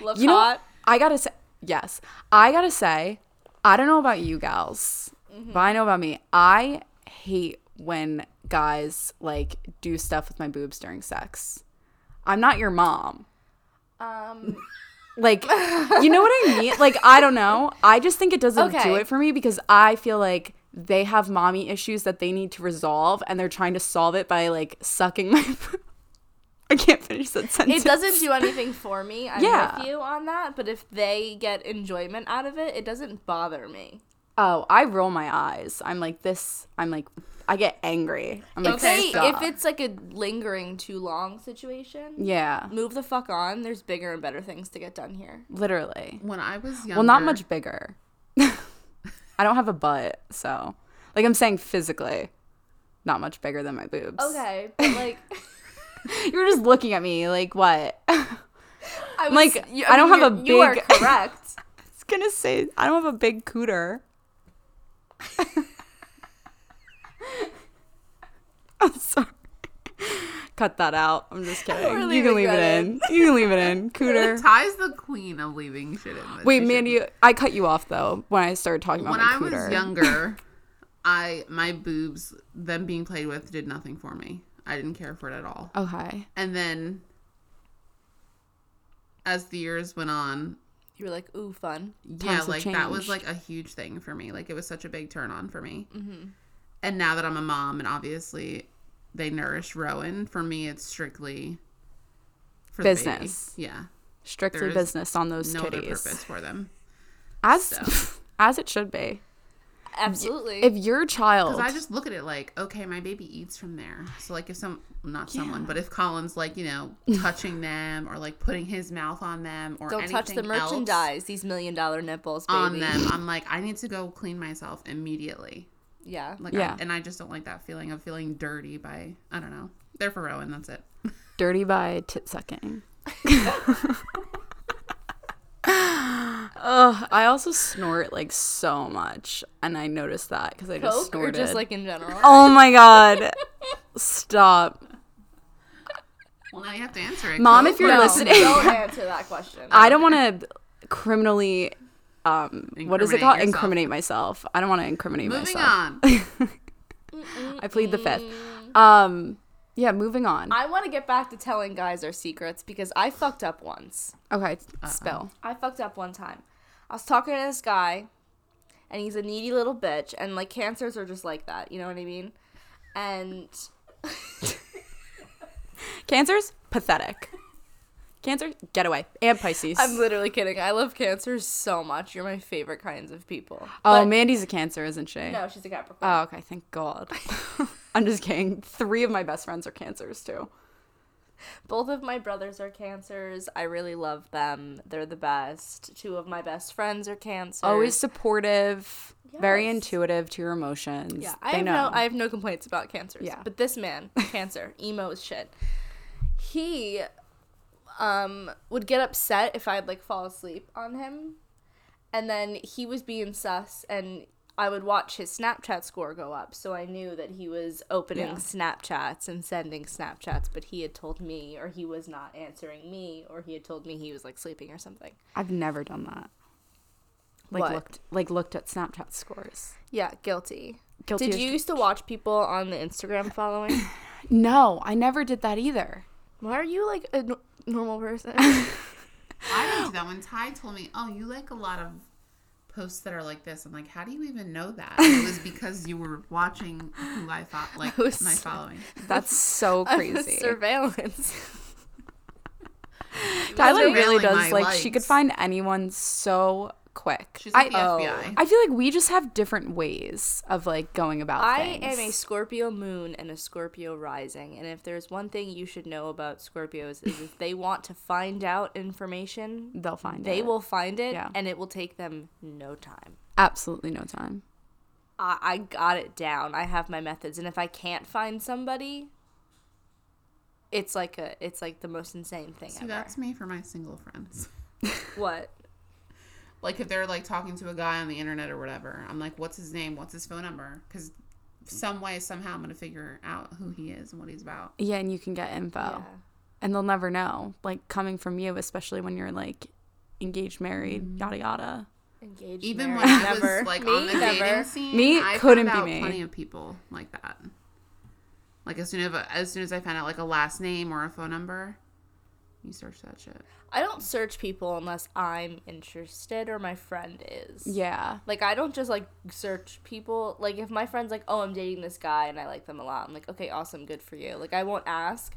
Love You know, hot. I gotta say, yes, I gotta say, I don't know about you gals, Mm-hmm. but I know about me. I hate when guys like do stuff with my boobs during sex. I'm not your mom. Um, [LAUGHS] Like, you know what I mean? [LAUGHS] Like, I don't know. I just think it doesn't do it for me because I feel like they have mommy issues that they need to resolve and they're trying to solve it by like sucking my. [LAUGHS] I can't finish that sentence. it doesn't do anything for me. I'm Yeah. with you on that, but if they get enjoyment out of it, it doesn't bother me. Oh, I roll my eyes. I'm like this. I'm like, I get angry. I'm like, If, they, stop. if it's like a lingering too long situation, yeah, move the fuck on. There's bigger and better things to get done here. literally. When I was younger, Well, not much bigger. [LAUGHS] I don't have a butt, so Like I'm saying physically, not much bigger than my boobs. Okay, but like [LAUGHS] [LAUGHS] You were just looking at me like what? I I [LAUGHS] was, like, you- I don't have a you're- You are big- [LAUGHS] correct. was gonna say I don't have a big cooter. I'm sorry. Cut that out. I'm just kidding. You can leave it in. You can leave it in. Cooter. Ty's the queen of leaving shit in. Wait, Mandy, I cut you off though when I started talking about when my I cooter. was younger, I my boobs, them being played with, did nothing for me. I didn't care for it at all. Okay. And then, as the years went on, You were like, ooh, fun. yeah, Times have like that was changed. like a huge thing for me. Like it was such a big turn on for me. Mm-hmm. And now that I'm a mom, and obviously they nourish Rowan, for me it's strictly for the baby. Business. Yeah, Strictly There's business on those no other purpose for them. As [LAUGHS] as it should be. Absolutely. If your child Because I just look at it like, okay, my baby eats from there. So like, if some, not someone, but if Colin's like, you know, touching them or like putting his mouth on them or Don't touch the merchandise. These million dollar nipples, baby. on them, I'm like, I need to go clean myself immediately. Yeah. Like, Yeah. I, and I just don't like that feeling of feeling dirty by, I don't know. They're for Rowan. That's it. dirty by tit sucking. [LAUGHS] [LAUGHS] Ugh, I also snort like so much, and I noticed that because I just Coke or snorted. just like in general? oh my god, [LAUGHS] stop, Well, now you have to answer it. Mom! Go If you're it. No, listening, don't answer that question. I don't want to criminally, um, what is it called? yourself. Incriminate myself. I don't want to incriminate Moving myself. on. [LAUGHS] I plead the fifth. Um, yeah, moving on. I want to get back to telling guys our secrets because I fucked up once. Okay, uh-uh. spill. I fucked up one time. I was talking to this guy, and he's a needy little bitch, and like cancers are just like that. You know what I mean? And [LAUGHS] Cancers, pathetic. Cancer, get away. And Pisces. I'm literally kidding. I love cancers so much. You're my favorite kinds of people. oh, But- Mandy's a Cancer, isn't she? No, she's a Capricorn. Oh, okay. Thank God. [LAUGHS] I'm just kidding. Three of my best friends are cancers too. Both of my brothers are cancers. I really love them. They're the best. Two of my best friends are cancers. Always supportive, very intuitive to your emotions. Yeah, I they have know. no I have no complaints about cancers. Yeah. But this man, [LAUGHS] cancer, emo as shit. He um would get upset if I'd like fall asleep on him. And then he was being sus and I would watch his Snapchat score go up, so I knew that he was opening Yeah. Snapchats and sending Snapchats, but he had told me or he was not answering me or he had told me he was like sleeping or something. I've never done that. Like What? looked like looked at Snapchat scores. Yeah, guilty. Guilty Did you charged. used to watch people on the Instagram following? [LAUGHS] No, I never did that either. Why are you like a n- normal person? [LAUGHS] I didn't do that. [LAUGHS] When Ty told me, "Oh, you like a lot of posts that are like this," I'm like, "How do you even know that?" It was because you were watching who I thought [LAUGHS] like I was my following. That's so [LAUGHS] crazy. surveillance. Tylen really does like she could find anyone so quick. She's I, like the FBI. I feel like we just have different ways of like going about things. I things. am a Scorpio moon and a Scorpio rising, and if there's one thing you should know about Scorpios is if they want to find out information, They'll find they it. They will find it, Yeah. and it will take them no time. Absolutely no time. I, I got it down. I have my methods, and if I can't find somebody, it's like a it's like the most insane thing So ever. that's me for my single friends. What? Like if they're like talking to a guy on the internet or whatever, I'm like, "What's his name? What's his phone number?" Because some way, somehow, I'm gonna figure out who he is and what he's about. Yeah, and you can get info. And they'll never know. Like coming from you, especially when you're like engaged, married, mm-hmm. yada yada. Engaged. Even married, when I never. was like Me, on the never. dating scene, Me, I couldn't found be out me. Plenty of people like that. Like as soon as as soon as I found out like a last name or a phone number, you search that shit. I don't search people unless I'm interested or my friend is. Yeah. Like I don't just like search people. Like if my friend's like, "Oh, I'm dating this guy and I like them a lot." I'm like, "Okay, awesome, good for you." Like I won't ask.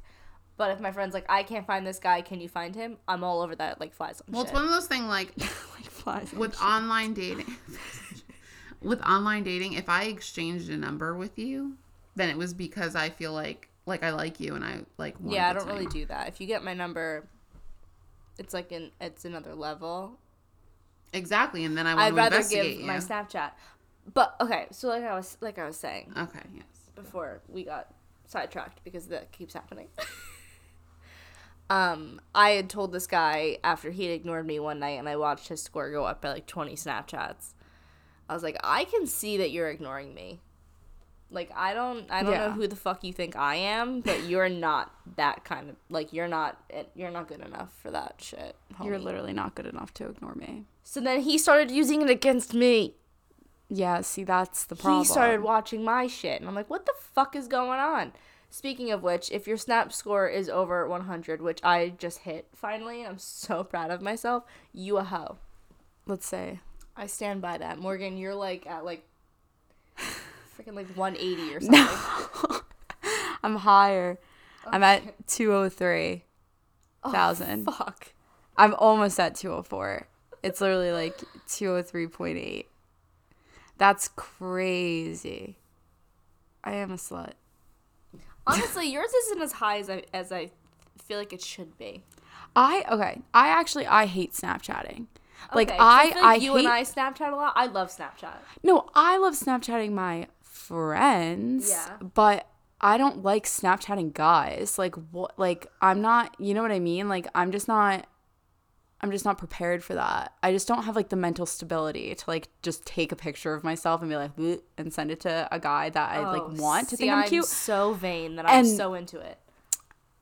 But if my friend's like, "I can't find this guy, can you find him?" I'm all over that like flies on shit. Well, shit. it's one of those things like [LAUGHS] like flies. on with shit. online dating. with online dating, if I exchanged a number with you, then it was because I feel like like I like you and I like. want yeah, I don't really do that. If you get my number, it's like an it's another level. exactly, and then I I'd rather give you. my Snapchat. But okay, so like I was like I was saying Okay, yes. before we got sidetracked because that keeps happening. [LAUGHS] um, I had told this guy after he had ignored me one night and I watched his score go up by like 20 Snapchats. I was like, I can see that you're ignoring me. Like I don't I don't know who the fuck you think I am, but you're not that kind of like you're not eh, you're not good enough for that shit. You're literally not good enough to ignore me. So then he started using it against me. Yeah, see, that's the problem. He started watching my shit, and I'm like, what the fuck is going on? Speaking of which, if your snap score is over 100, which I just hit finally, I'm so [LAUGHS] proud of myself, you a hoe. Let's say. I stand by that. Morgan, you're like at like freaking like 180 or [LAUGHS] something. No. [LAUGHS] I'm higher. I'm at 203 thousand. Oh, fuck. I'm almost at 204. It's literally like 203.8. That's crazy. I am a slut. Honestly, yours isn't as high as I as I feel like it should be. I okay. I actually I hate Snapchatting. Like Okay, I I like you hate and I Snapchat a lot. I love Snapchat. No, I love Snapchatting my friends. Yeah. But I don't like Snapchatting guys. Like what like I'm not you know what I mean? Like I'm just not I'm just not prepared for that. I just don't have like the mental stability to like just take a picture of myself and be like and send it to a guy that I Oh, like want to see, think I'm I'm cute. so vain that I'm so into it.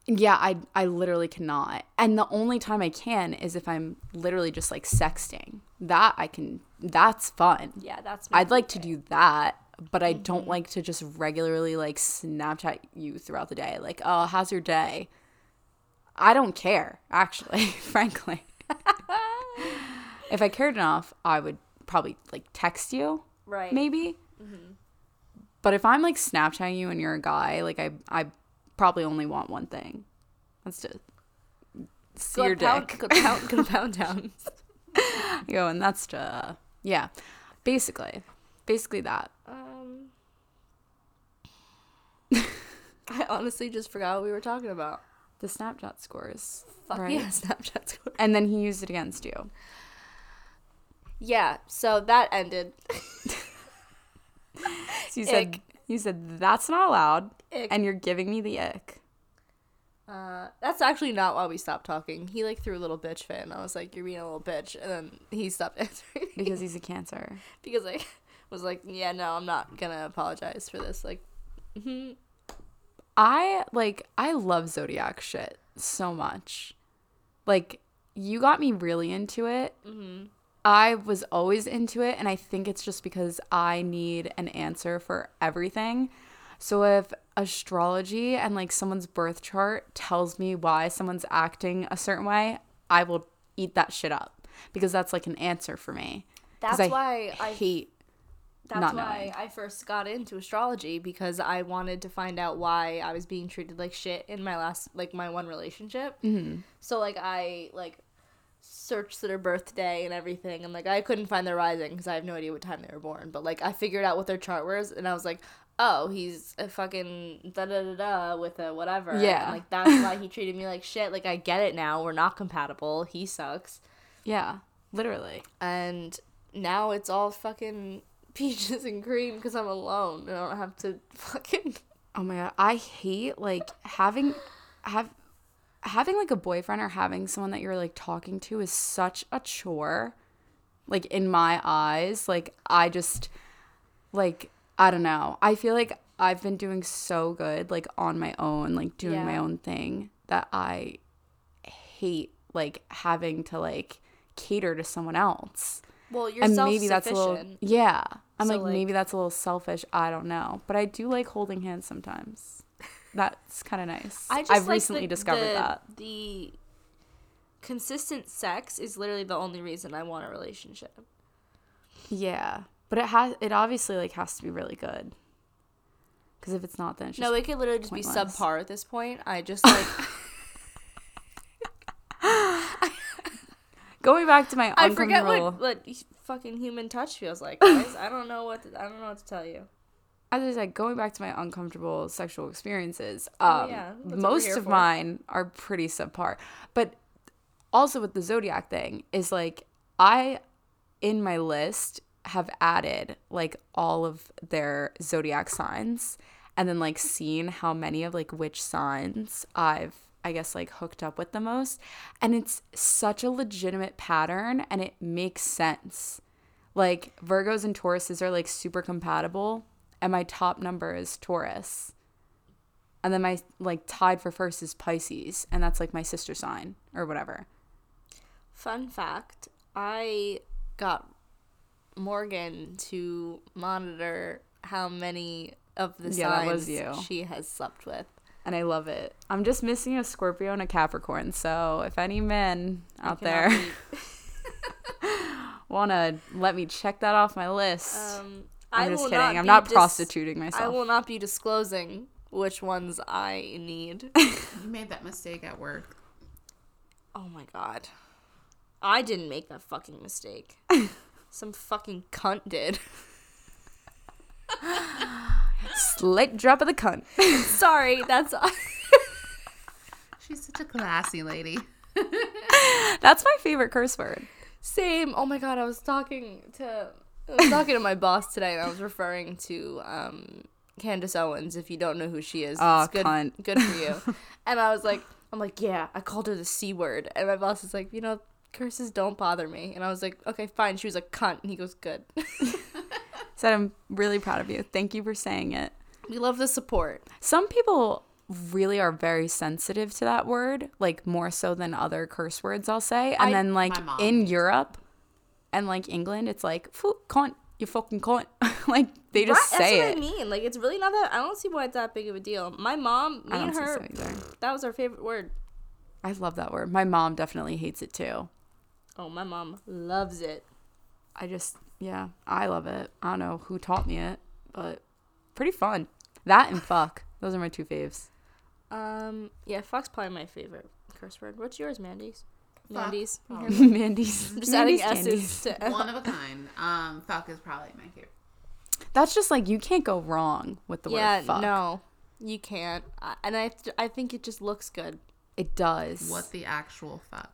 Yeah, I I literally cannot. And the only time I can is if I'm literally just like sexting. That I can that's fun. Yeah, that's. I'd like to do that, but I Mm-hmm. don't like to just regularly like Snapchat you throughout the day. Like, oh, how's your day? I don't care, actually, [LAUGHS] frankly. if I cared enough, I would probably like text you, right. maybe. Mm-hmm. But if I'm like Snapchatting you and you're a guy, like I, I probably only want one thing. That's to see your Go pound, dick. go pound, go [LAUGHS] pound down. Yo, and that's to yeah, basically, basically that. Um, I honestly just forgot what we were talking about. The Snapchat scores. Fuck right? yeah, [LAUGHS] Snapchat score. And then he used it against you. Yeah, so that ended. [LAUGHS] So you said Ick. you said that's not allowed, Ick. and you're giving me the ick. Uh, that's actually not why we stopped talking. He like threw a little bitch fit, and I was like, "You're being a little bitch," and then he stopped [LAUGHS] answering me because he's a cancer. because I was like, "Yeah, no, I'm not gonna apologize for this." Like, mhm. I like I love zodiac shit so much. Like you got me really into it. Mm-hmm. I was always into it, and I think it's just because I need an answer for everything. So if astrology and like someone's birth chart tells me why someone's acting a certain way, I will eat that shit up because that's like an answer for me. That's why I- hate. That's why knowing. I first got into astrology because I wanted to find out why I was being treated like shit in my last like my one relationship. Mm-hmm. So like I like searched their birthday and everything, and like I couldn't find their rising because I have no idea what time they were born. But like I figured out what their chart was, and I was like, oh, he's a fucking da da da da with a whatever. Yeah. And, like that's why he treated me like shit. Like I get it now. We're not compatible. He sucks [LAUGHS] Yeah, literally. and now it's all fucking peaches and cream because I'm alone and I don't have to [LAUGHS] fucking. Oh my god, I hate like having have having like a boyfriend or having someone that you're like talking to is such a chore. Like in my eyes, like I just like I don't know. I feel like I've been doing so good like on my own, like doing my own thing that I hate like having to like cater to someone else Well, you're and maybe that's a little yeah. I'm So, like, like- maybe that's a little selfish. I don't know. But i do like holding hands sometimes. That's kind of nice. I just i've like recently the- discovered the- that. the consistent sex is literally the only reason I want a relationship. yeah. But it has it obviously like has to be really good. Because if it's not then it's No, it could literally just be subpar at this point. I just like [LAUGHS] going back to my uncomfortable. I forget what what fucking human touch feels like, [LAUGHS] guys. I don't know what to, I don't know what to tell you. as I said, going back to my uncomfortable sexual experiences, Oh, um, yeah, that's what we're most of for. mine are pretty subpar. But also with the zodiac thing is like I, in my list, have added like all of their zodiac signs and then like seen how many of like which signs I've I guess like hooked up with the most and it's such a legitimate pattern and it makes sense. Like Virgos and Tauruses are like super compatible and my top number is Taurus. And then my like tied for first is Pisces and that's like my sister sign or whatever. Fun fact I got Morgan to monitor how many of the Yeah, signs she has slept with. And I love it. I'm just missing a Scorpio and a Capricorn. So if any men out there [LAUGHS] want to let me check that off my list, um, I'm I just will kidding. I'm not dis- prostituting myself. I will not be disclosing which ones I need. [LAUGHS] You made that mistake at work. oh my god. I didn't make that fucking mistake. [LAUGHS] Some fucking cunt did. Slight drop of the cunt. [LAUGHS] Sorry, that's [LAUGHS] She's such a classy lady. [LAUGHS] That's my favorite curse word. Same. Oh my god, I was talking to I was talking to my boss today and I was referring to um Candace Owens, if you don't know who she is. Aw, it's good cunt. good for you. and I was like I'm like, yeah, I called her the C word. And my boss is like, you know, curses don't bother me. And I was like, okay, fine. She was a cunt. And he goes, good. Said I'm really proud of you. Thank you for saying it. We love the support. Some people really are very sensitive to that word, like more so than other curse words, I'll say. And I- then like in Europe and like England, it's like, "Phew, cunt, you fucking cunt. [LAUGHS] like they just Right? say That's it. what I mean. Like, it's really not that. I don't see why it's that big of a deal. My mom, me and her, so that was our favorite word. I love that word. My mom definitely hates it too. Oh, my mom loves it. I just, yeah, I love it. I don't know who taught me it, but pretty fun. That and fuck. Those are my two faves. Um, yeah, fuck's probably my favorite curse word. What's yours, Mandy's? Fuck. Mandy's. You hear Probably. me? Mandy's. I'm just Mandy's adding candies. S's to. One of a kind. Um, fuck is probably my favorite. That's just like you can't go wrong with the yeah, word fuck. no, you can't. I, and I, th- I think it just looks good. It does. What the actual fuck?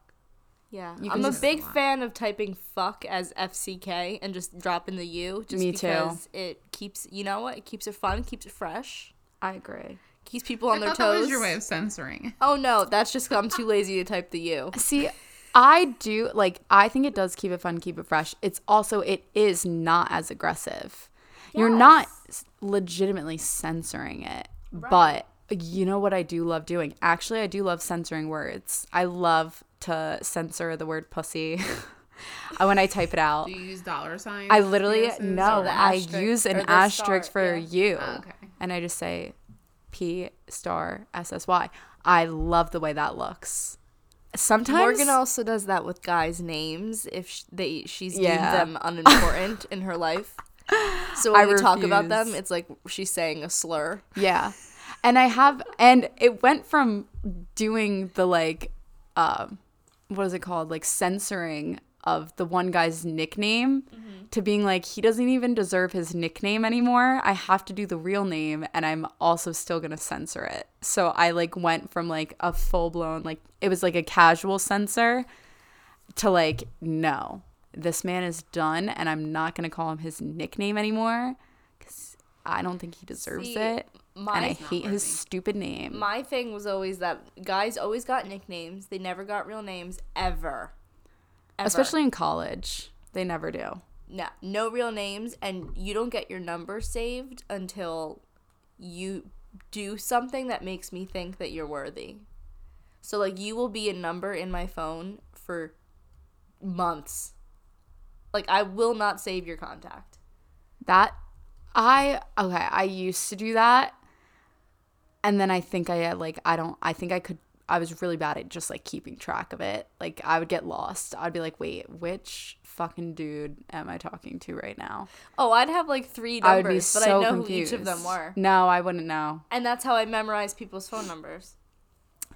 Yeah, You I'm a just- big fan of typing "fuck" as FCK and just dropping the U. Just Me too. because it keeps, you know what? It keeps it fun, keeps it fresh, I agree. keeps people on I their toes. that was your way of censoring. Oh no, that's just I'm too lazy to type the U. See, I do like I think it does keep it fun, keep it fresh. It's also it is not as aggressive. You're not legitimately censoring it. But you know what I do love doing? Actually, I do love censoring words. I love to censor the word pussy [LAUGHS] Uh, when I type it out. Do you use dollar signs? I literally penises, no, I use an asterisk star, for yeah. you. Oh, okay. And I just say P star S S Y. I love the way that looks. Sometimes Morgan also does that with guys' names if sh- they she's Yeah. deemed them unimportant in her life. [LAUGHS] So I when we talk about them, it's like she's saying a slur. Yeah. And I have and it went from doing the like um what is it called? Like censoring of the one guy's nickname mm-hmm. to being like he doesn't even deserve his nickname anymore. I have to do the real name and I'm also still going to censor it. So I like went from like a full-blown like it was like a casual censor to like no. This man is done and I'm not going to call him his nickname anymore cuz I don't think he deserves See, it my- and I hate his stupid name. My thing was always that guys always got nicknames. They never got real names ever. Ever. Especially in college. They never do. no, no real names, and you don't get your number saved until you do something that makes me think that you're worthy. So like you will be a number in my phone for months. Like I will not save your contact. That I okay, I used to do that. And then I think I had like I don't I think I could I was really bad at just like keeping track of it. Like I would get lost. I'd be like, "Wait, which fucking dude am I talking to right now?" Oh, I'd have like three I would be numbers, but I know confused. who each of them were. No, I wouldn't know. And that's how I memorize people's phone numbers.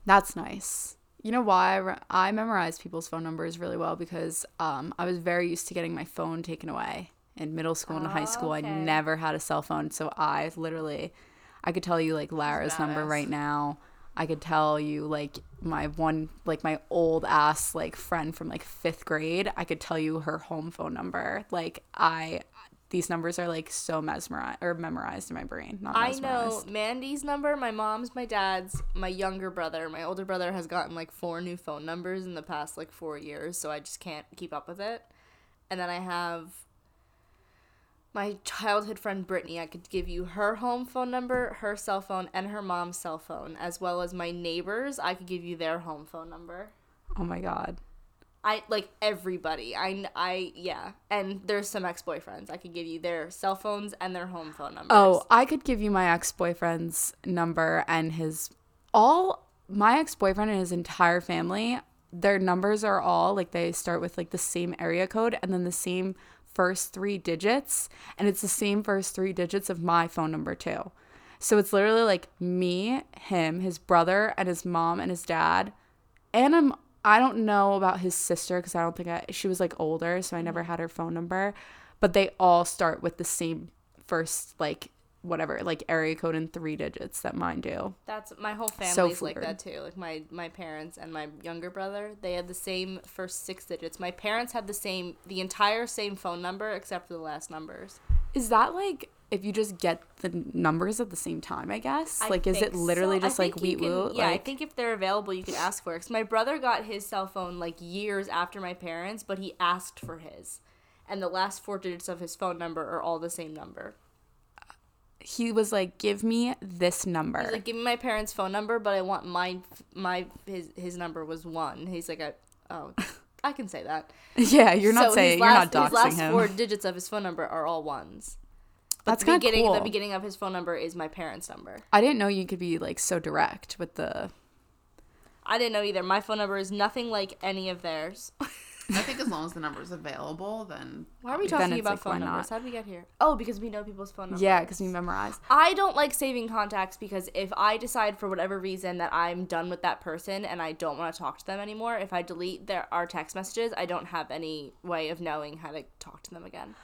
That's nice. You know why I, re- I memorize people's phone numbers really well because um, I was very used to getting my phone taken away in middle school and high school. I never had a cell phone, so I literally, I could tell you like Lara's number right now. I could tell you like my one like my old ass like friend from like 5th grade. I could tell you her home phone number. Like I these numbers are like so mesmerized or memorized in my brain. Not I know. Mandy's number, my mom's, my dad's, my younger brother. My older brother has gotten like four new phone numbers in the past like four years, so I just can't keep up with it. And then I have my childhood friend Brittany. I could give you her home phone number, her cell phone, and her mom's cell phone, as well as my neighbors. I could give you their home phone number. Oh my god. I like everybody. I, I yeah, and there's some ex boyfriends. I could give you their cell phones and their home phone numbers. Oh, I could give you my ex-boyfriend's number and his all my ex-boyfriend and his entire family. Their numbers are all like they start with like the same area code and then the same first 3 digits and it's the same first 3 digits of my phone number too. So it's literally like me, him, his brother and his mom and his dad. And I'm I don't know about his sister because I don't think I she was like older, so I never had her phone number. But they all start with the same first like whatever like area code in three digits that mine do. That's my whole family's So like that too. Like my my parents and my younger brother, they had the same first six digits. My parents had the same the entire same phone number except for the last numbers. Is that like if you just get the numbers at the same time? I guess I like is it literally so. Just like wheat woo? Yeah, I think if they're available, you can ask for it. Cause my brother got his cell phone like years after my parents, but he asked for his, and the last four digits of his phone number are all the same number. He was like, "Give me this number." He's like, give me my parents' phone number, but I want my my his his number was one. He's like, I, oh, I can say that. [LAUGHS] yeah, you're not So saying his you're last, not His last doxing him. four digits of his phone number are all ones. But That's kind of cool. The beginning of his phone number is my parents' number. I didn't know you could be like so direct with the. I didn't know either. My phone number is nothing like any of theirs. [LAUGHS] I think as long as the number is available, then Why are we talking about like, phone numbers? How did we get here? Oh, because we know people's phone numbers. Yeah, because we memorize. I don't like saving contacts because if I decide for whatever reason that I'm done with that person and I don't want to talk to them anymore, if I delete their our text messages, I don't have any way of knowing how to talk to them again.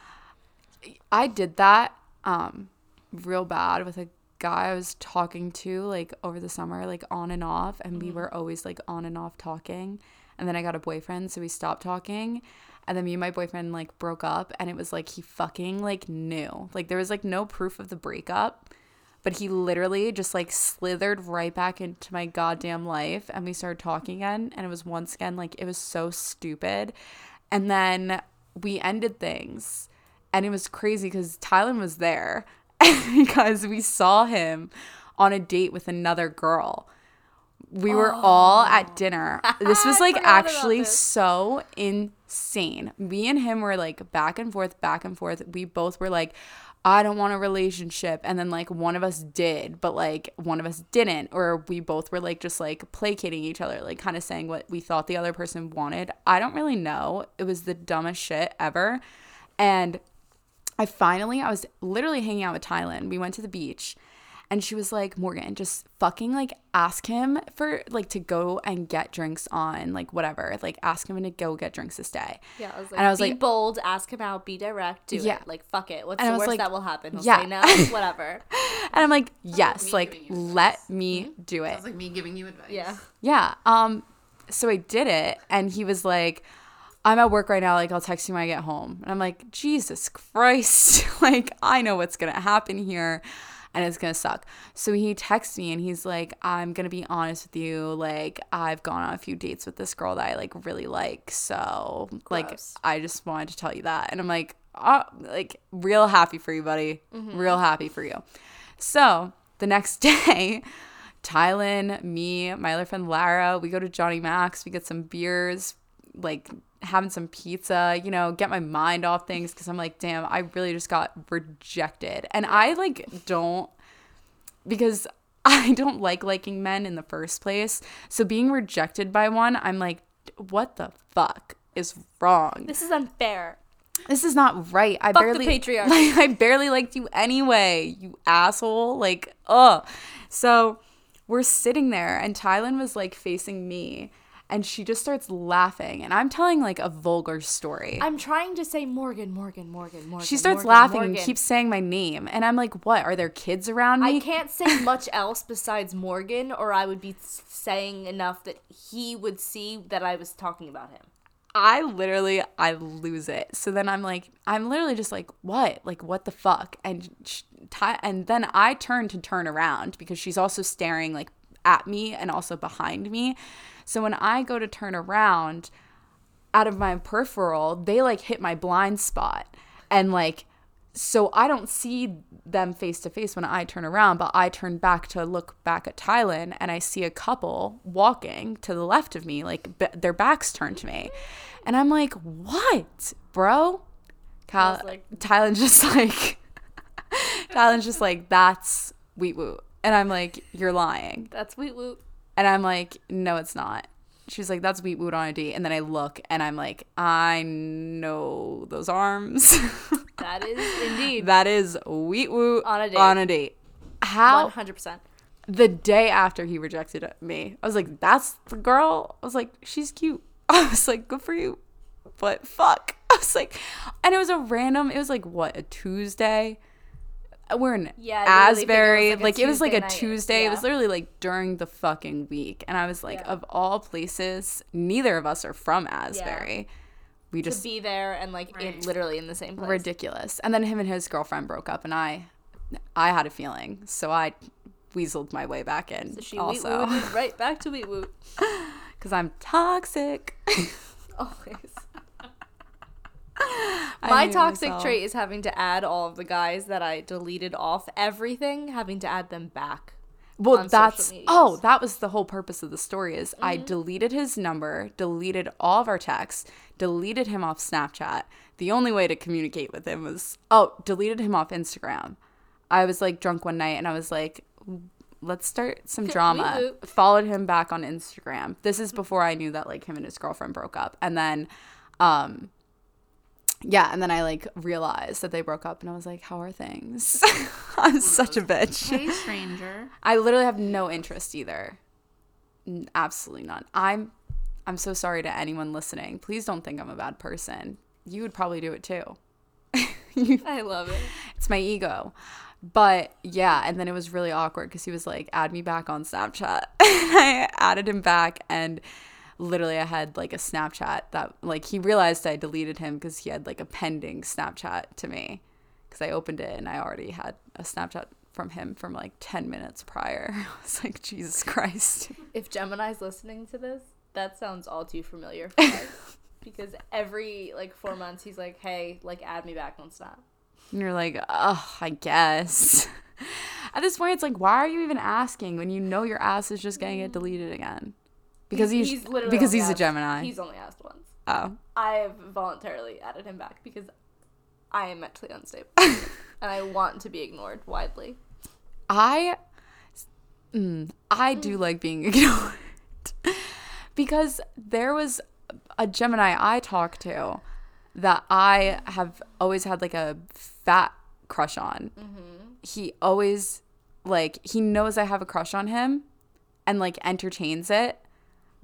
I did that um real bad with a guy I was talking to like over the summer, like on and off, and we were always like on and off talking. And then I got a boyfriend, so we stopped talking. And then me and my boyfriend like broke up, and it was like he fucking like knew. Like there was like no proof of the breakup, but he literally just like slithered right back into my goddamn life, and we started talking again. And it was once again like it was so stupid. And then we ended things and it was crazy because Tylen was there [LAUGHS] because we saw him on a date with another girl. We were all at dinner. This was [LAUGHS] like actually so insane. Me and him were like back and forth, back and forth. We both were like, I don't want a relationship. And then like one of us did, but like one of us didn't. Or we both were like just like placating each other, like kind of saying what we thought the other person wanted. I don't really know. It was the dumbest shit ever. And I finally, I was literally hanging out with Tylen. We went to the beach and she was like, Morgan, just fucking like ask him for like to go and get drinks on like whatever. Like ask him to go get drinks this day. Yeah, I was like, And I was be like- bold, ask him out, be direct, do Yeah. it. Like, fuck it. What's And the worst like, that will happen? He'll yeah. say no, [LAUGHS] whatever. And I'm like, yes, me like giving you advice. let me do it. sounds like me giving you advice. Yeah. Yeah. Um so I did it and he was like I'm at work right now like I'll text you when I get home. And I'm like Jesus Christ. [LAUGHS] like I know what's going to happen here and it's to suck. So he texts me and he's like I'm to be honest with you like I've gone on a few dates with this girl that I like really like. So like I just wanted to tell you that. And I'm like oh, like real happy for you, buddy. Mm-hmm. Real happy for you. So the next [LAUGHS] day, Tylen, me, my other friend Lara, we go to Johnny Mac's, we get some beers, like having some pizza, you know, get my mind off things because I'm like, damn, I really just got rejected. And I like don't because [LAUGHS] I don't like liking men in the first place. So being rejected by one, I'm like, what the fuck is wrong? This is unfair. This is not right. I Fuck the barely patriarchy. Like, [LAUGHS] I barely liked you anyway, you asshole. Like, ugh. So we're sitting there, and Tylen was like facing me, and she just starts laughing. And I'm telling like a vulgar story. I'm trying to say Morgan, Morgan, Morgan, Morgan. she starts Morgan, laughing and keeps saying my name. And I'm like, what? Are there kids around me? I can't say [LAUGHS] much else besides Morgan, or I would be saying enough that he would see that I was talking about him. I literally I lose it. So then I'm like I'm literally just like what? Like what the fuck? And sh- ti and then I turn to turn around because she's also staring like at me and also behind me. So when I go to turn around out of my peripheral, they like hit my blind spot. And like so I don't see them face to face when I turn around, but I turn back to look back at Tylen and I see a couple walking to the left of me, like b- their backs turned to me. And I'm like, what, bro? Was like- Tylen's just [LAUGHS] like, Tylen's just like, that's wheat woot. And I'm like, you're lying. That's Wheat Woot. And I'm like, no, it's not. She's like, that's wheat woot on a date. And then I look and I'm like, I know those arms. [LAUGHS] That is indeed that is wheat woot On a date. On a date. How 100%. the day after he rejected me, I was like, that's the girl. I was like, she's cute. [LAUGHS] I was like, good for you. But fuck. [LAUGHS] I was like, and it was a random, it was like, what, a Tuesday? Uh, we're in Yeah, it Asbury. like Like, it was like a Tuesday. Tuesday. It was literally like during the fucking week. And I was like, Yeah. of all places, neither of us are from Asbury. We To just be there and like in, literally in the same place. ridiculous. And then him and his girlfriend broke up, and I, I had a feeling, so I weaseled my way back in So she also right back to [LAUGHS] Wheat Woot. because [LAUGHS] I'm toxic. [LAUGHS] Always. I My toxic myself. trait is having to add all of the guys that I deleted off everything, having to add them back. Well, that's oh, that was the whole purpose of the story. Is I Mm-hmm. deleted his number, deleted all of our texts, deleted him off Snapchat. The only way to communicate with him was oh, deleted him off Instagram. I was like drunk one night, and I was like, let's start some drama. Followed him back on Instagram. This is before I knew that like him and his girlfriend broke up, and then, um. Yeah, and then I like realized that they broke up, and I was like, "How are things?" [LAUGHS] I'm such a bitch. Hey, stranger. [LAUGHS] I literally have no interest either. Absolutely none. I'm I'm so sorry to anyone listening. Please don't think I'm a bad person. You would probably do it too. [LAUGHS] I love it. It's my ego. But yeah, and then it was really awkward because he was like, add me back on Snapchat. I added him back and literally I had like a Snapchat that like he realized I deleted him because he had like a pending Snapchat to me. Because I opened it and I already had a Snapchat from him from like 10 minutes prior. [LAUGHS] I was like, Jesus Christ. If Gemini's listening to this, that sounds all too familiar [LAUGHS] for us. because every like four months he's like, hey, like add me back on Snap. And you're like, oh, I guess. [LAUGHS] At this point, it's like, why are you even asking when you know your ass is just going to get mm-hmm. deleted again? Because he's, literally because he's a Gemini. He's only asked once. oh, I have voluntarily added him back because I am mentally unstable [LAUGHS] and I want to be ignored widely. I, mm, I do like being [LAUGHS] ignored because there was a Gemini I talked to that I have always had like a fat crush on. He always like he knows I have a crush on him and like entertains it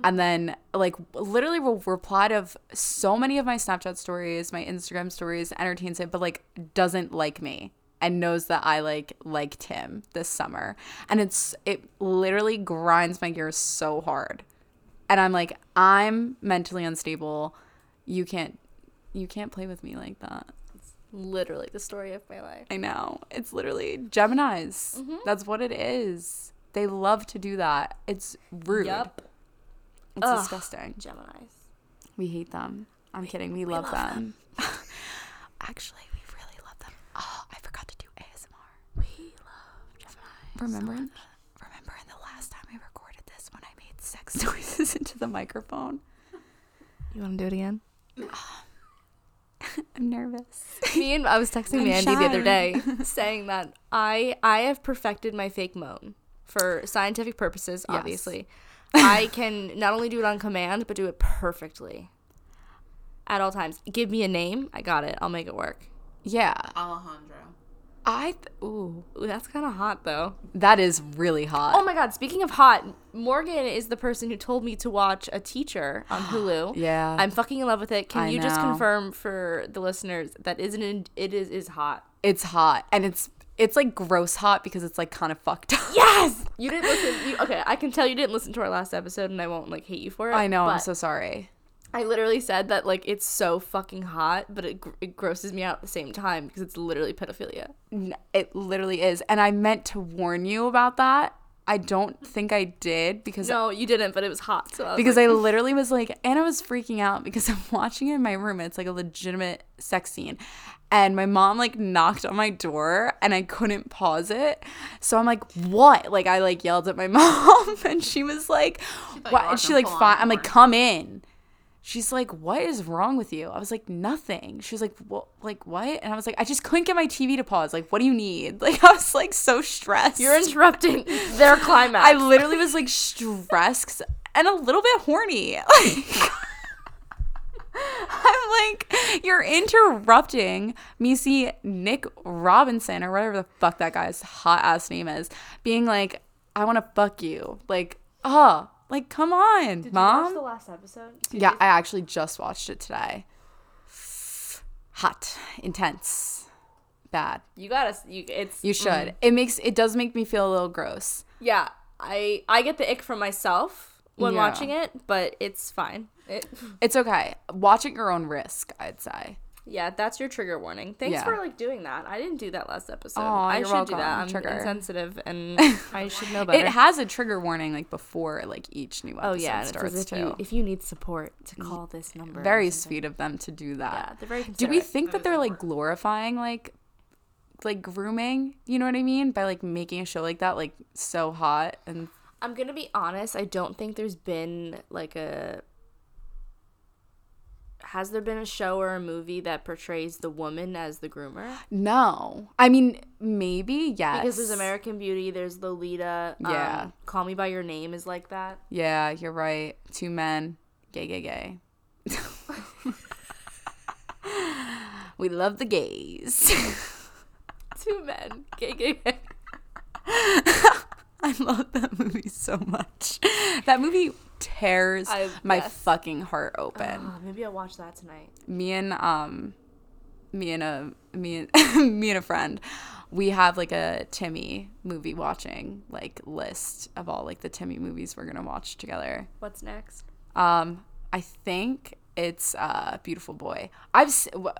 and then like literally will reply to so many of my Snapchat stories, my Instagram stories, entertains it, but like doesn't like me and knows that I like liked him this summer. And it's it literally grinds my gears so hard. And I'm like, I'm mentally unstable. You can't you can't play with me like that. It's literally the story of my life. I know. It's literally Geminis. Mm-hmm. That's what it is. They love to do that. It's rude. Yup. It's Ugh. disgusting. Geminis. We hate them. I'm kidding. We, love, them. [LAUGHS] Actually, we really love them. Oh, I forgot to do ASMR. We love Gemini. Remember, in the, remember in the last time I recorded this when I made sex [LAUGHS] noises into the microphone? You want to do it again? Um, [LAUGHS] I'm nervous. Me and I was texting Mandy the other day saying that I I have perfected my fake moan for scientific purposes. Yes. I can not only do it on command but do it perfectly at all times. Give me a name, I got it. I'll make it work. Yeah. Alejandro. I th- ooh, Ooh, that's kind of hot though. that is really hot. Oh my god, speaking of hot, Morgan is the person who told me to watch A Teacher on [GASPS] Hulu. Yeah. I'm fucking in love with it. Can I you just know. confirm for the listeners that isn't it is is hot. it's hot and it's it's like gross hot because it's like kind of fucked up. Yes. [LAUGHS] You didn't listen. You, okay, I can tell you didn't listen to our last episode, and I won't like hate you for it. I know. I'm so sorry. I literally said that like it's so fucking hot, but it gr- it grosses me out at the same time because it's literally pedophilia. It literally is, and I meant to warn you about that. I don't think I did because No, you didn't, but it was hot. So I was because like, I [LAUGHS] literally was like, Anna was freaking out because [LAUGHS] I'm watching it in my room. It's like a legitimate sex scene. And my mom like knocked on my door and I couldn't pause it. So I'm like, what? Like I like yelled at my [LAUGHS] mom and she was like, you what? And she like, fine. I'm like, come in. She's like, what is wrong with you? I was like, nothing. She was like, what? Like what? And I was like, I just couldn't get my TV to pause. Like, what do you need? [LAUGHS] Like I was like so stressed. you're interrupting their [LAUGHS] climax. I literally was like stressed and a little bit horny. Like, I'm like, you're interrupting me see Nick Robinson or whatever the fuck that guy's hot ass name is, being like, I want to fuck you. Like, oh, like come on, mom. the last episode? yeah, I actually just watched it today. Hot, intense, bad. You gotta. You. It's. You mm. should. It makes it does make me feel a little gross. Yeah, I I get the ick from myself when Yeah. watching it, but it's fine. It. [LAUGHS] It's okay. Watch at your own risk, I'd say. Yeah, that's your trigger warning. Thanks Yeah. for like doing that. I didn't do that last episode. Aw, I should do that. I'm Trigger. insensitive and [LAUGHS] I should know better. It has a trigger warning like before like each new episode oh yeah, starts if too. you if you need support to call this number. very sweet of them to do that. Yeah, they're very do we think that they're like glorifying like like grooming? You know what I mean? By like making a show like that like so hot and I'm gonna be honest. I don't think there's been like a. Has there been a show or a movie that portrays the woman as the groomer? no. I mean, maybe yes. Because there's American Beauty, there's Lolita. Yeah. Um, Call Me by Your Name is like that. Yeah, you're right. Two men, gay, gay, gay. we love the gays. [LAUGHS] Two men. Gay, gay, gay. [LAUGHS] [LAUGHS] I love that movie so much. That movie tears I- my yes. fucking heart open. Oh, maybe I'll watch that tonight. me and um me and a me and [LAUGHS] me and a friend we have like a timmy movie watching like list of all like the timmy movies we're gonna watch together What's next? um i think it's uh beautiful boy i've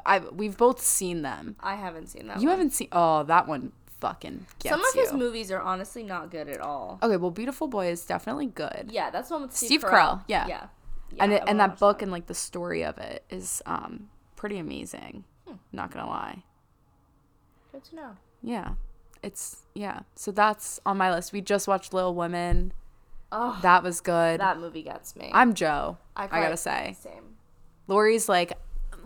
i've we've both seen them I haven't seen that. you one. haven't seen oh that one fucking gets Some of you his movies are honestly not good at all. okay well beautiful boy is definitely good Yeah, that's one with Steve, Steve Carell. Carell, yeah. Yeah. and it, and that book and like the story of it is um pretty amazing Hmm. not gonna lie Good to know. Yeah. It's yeah. So that's on my list. We just watched Little Women. Oh, That was good. that movie gets me. I'm Jo. I, quite- gotta say. Same. Laurie's like,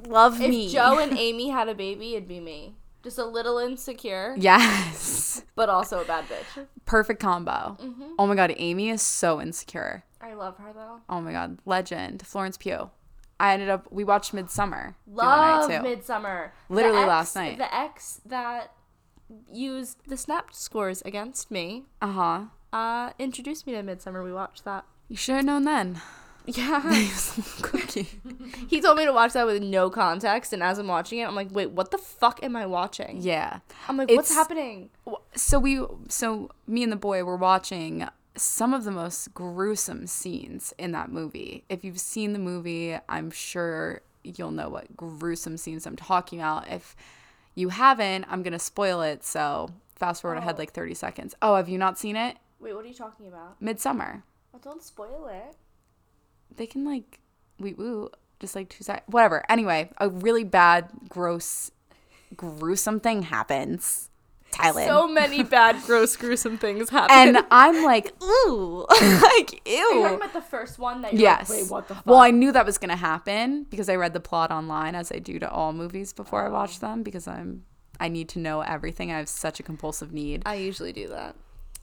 love If me. If Jo and [LAUGHS] Amy had a baby, it'd be me. Just a little insecure, Yes. [LAUGHS] but also a bad bitch. Perfect combo. Mm-hmm. Oh my god, Amy is so insecure. I love her though. Oh my god, legend. Florence Pugh. I ended up we watched Midsommar Love too. Midsommar. Literally ex- last night. The ex that used the snap scores against me uh-huh. uh, introduced me to Midsommar. We watched that. You should have known then. Yeah. [LAUGHS] Cookie. he told me to watch that with no context, and as I'm watching it, I'm like, wait, what the fuck am I watching? Yeah. I'm like, what's It's- happening? so we so me and the boy were watching some of the most gruesome scenes in that movie if you've seen the movie i'm sure you'll know what gruesome scenes i'm talking about if you haven't i'm gonna spoil it so fast forward ahead Oh. like 30 seconds oh have you not seen it Wait, what are you talking about? Midsommar Well, don't spoil it. They can like wee woo just like two seconds whatever anyway a really bad gross gruesome thing happens Tylen. So many bad, gross, gruesome things happen. and I'm [LAUGHS] like, ooh, [LAUGHS] like Are you talking about the first one that Yes. like, wait, what the fuck? Well, I knew that was gonna happen because I read the plot online, as I do to all movies before I watch oh. them, because I'm I need to know everything. I have such a compulsive need. I usually do that.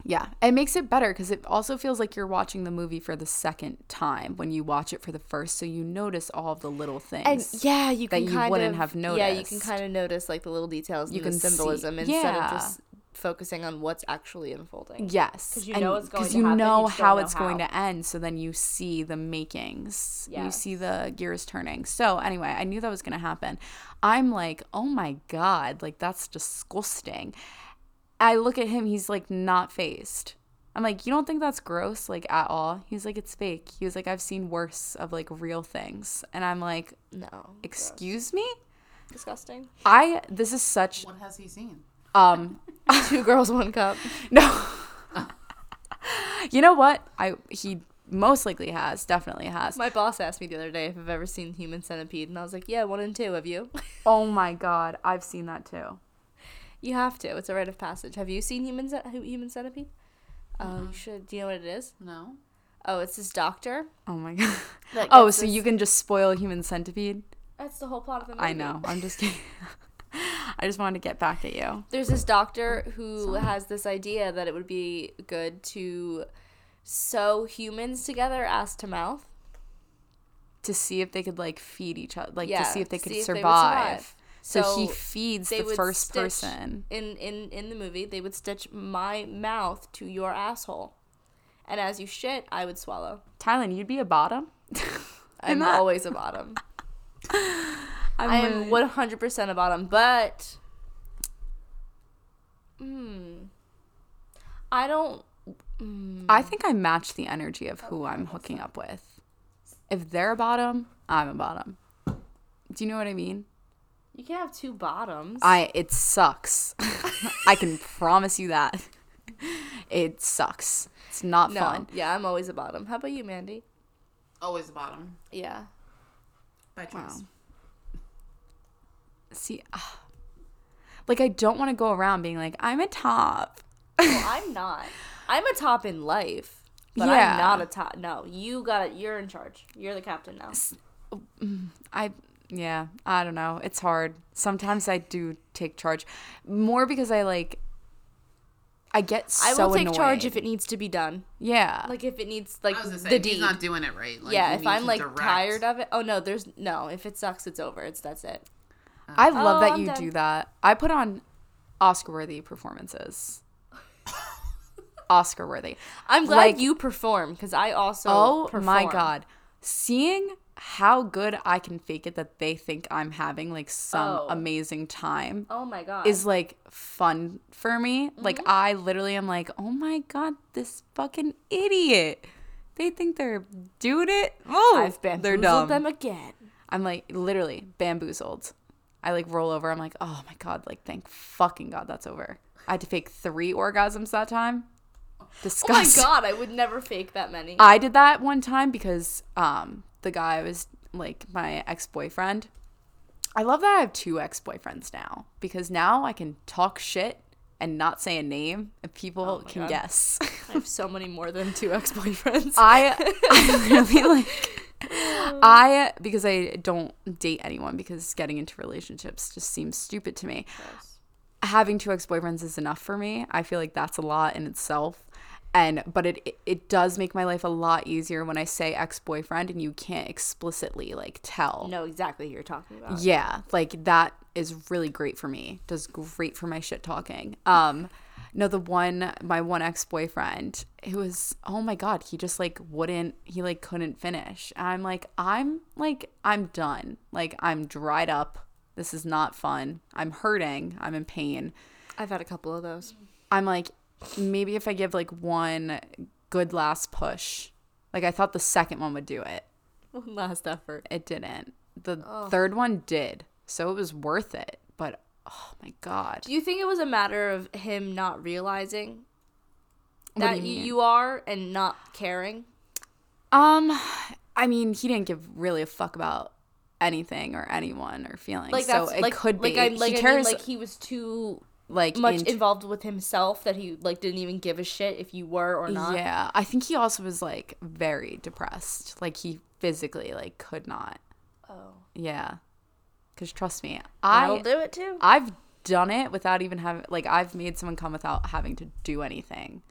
Yeah, it makes it better because it also feels like you're watching the movie for the second time when you watch it for the first, so you notice all of the little things. And yeah, you that can you kind wouldn't of have noticed. Yeah, you can kind of notice like the little details, You and the can see- symbolism instead yeah. of just focusing on what's actually unfolding. Yes, 'Cause you know it's going 'cause to you happen, know you how know it's going to end. So then you see the makings. You see the gears turning. So anyway, I knew that was going to happen. I'm like, oh my god, like that's disgusting. I look at him. He's like not phased. I'm like, you don't think that's gross, like at all? He's like, it's fake. He was like, I've seen worse of like real things, and I'm like, No. gross. excuse me. Disgusting. I this is such What has he seen? um [LAUGHS] Two girls, one cup. [LAUGHS] No. you know what? I he most likely has, definitely has. My boss asked me the other day if I've ever seen Human Centipede, and I was like, yeah, one and two. Have you? Oh my god, I've seen that too. You have to. It's a rite of passage. Have you seen Human Ce- Human Centipede? Oh, you should. Do you know what it is? No. Oh, it's this doctor. Oh my god. [LAUGHS] Oh, so this- you can just spoil human centipede? That's the whole plot of the movie. I know. I'm just kidding. [LAUGHS] I just wanted to get back at you. There's this doctor who has this idea that it would be good to sew humans together, ass to mouth. To see if they could like feed each other, like Yeah, to see if they could see if they survive. Survive. So, he feeds the first stitch- person. In, in in the movie, they would stitch my mouth to your asshole, and as you shit, I would swallow. Tylen, you'd be a bottom. [LAUGHS] I'm that- always a bottom. [LAUGHS] I'm I am really- 100% a bottom, but hmm, I don't. Mm, I think I match the energy of who I'm hooking up with. If they're a bottom, I'm a bottom. Do you know what I mean? You can have two bottoms. I it sucks. [LAUGHS] I can promise you that. It sucks. It's not no, fun. yeah, I'm always a bottom. How about you, Mandy? Always the bottom. Yeah. By choice. See, ah. like I don't want to go around being like I'm a top. Well, [LAUGHS] I'm not. I'm a top in life, but Yeah. I'm not a top. No, you got it. You're in charge. You're the captain now. I yeah, I don't know. It's hard. Sometimes I do take charge more because I like I get so I will take charge if it needs to be done. Yeah. Like if it needs like I was gonna say, the if he's not doing it right. Like, yeah, if I'm like direct. tired of it. Oh no, there's no. If it sucks, it's over. It's that's it. I oh, love Oh, that I'm you done. do that. I put on Oscar worthy performances. [LAUGHS] Oscar worthy. I'm glad Like- you perform because I also. Oh my god. Seeing how good I can fake it that they think I'm having like some Oh. amazing time Oh my god. is like fun for me. Like Mm-hmm. I literally am like, "Oh my god, this fucking idiot." They think they're doing it. Oh, I've they're bamboozled dumb. them again. I'm like literally bamboozled. I like roll over. I'm like, oh my god, like thank fucking god that's over. I had to fake three orgasms that time. Oh my god, I would never fake that many. I did that one time because um the guy was like my ex boyfriend. I love that I have two ex boyfriends now because now I can talk shit and not say a name and people oh can God. guess. [LAUGHS] I have so many more than two ex boyfriends. I I [LAUGHS] really like I because I don't date anyone because getting into relationships just seems stupid to me. Having two ex-boyfriends is enough for me. I feel like that's a lot in itself. And but it it- does make my life a lot easier when I say ex-boyfriend and you can't explicitly like tell. No, exactly who you're talking about. Yeah, like that is really great for me. Does great for my shit talking. Um no, the one my one ex-boyfriend, it was oh my god, he just like wouldn't he like couldn't finish. I'm like I'm like I'm done. Like I'm dried up. This is not fun. I'm hurting. I'm in pain. I've had a couple of those. I'm like maybe if I give like one good last push. Like I thought the second one would do it. One [LAUGHS] last effort. It didn't. The third one did. So it was worth it. But oh my god. Do you think it was a matter of him not realizing What that you you, are and not caring? Um I mean, he didn't give really a fuck about anything or anyone or feelings. Like so that's it like could like be. I like he I mean, like he was too like much into- involved with himself that he like didn't even give a shit if you were or not. Yeah, I think he also was like very depressed. Like he physically like could not. Oh, Yeah. Cuz trust me, I'll I do it too. I've done it without even having like I've made someone come without having to do anything.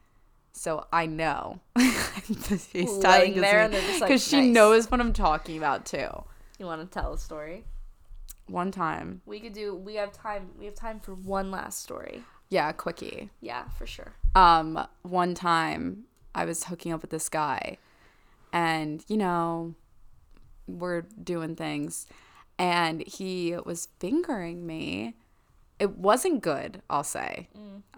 So I know. [LAUGHS] He's telling there and like, because she "Nice." knows what I'm talking about too. You want to tell a story? One time, We could do. We have time. We have time for one last story. yeah, quickie. Yeah, for sure. um one time I was hooking up with this guy and you know we're doing things and he was fingering me it wasn't good I'll say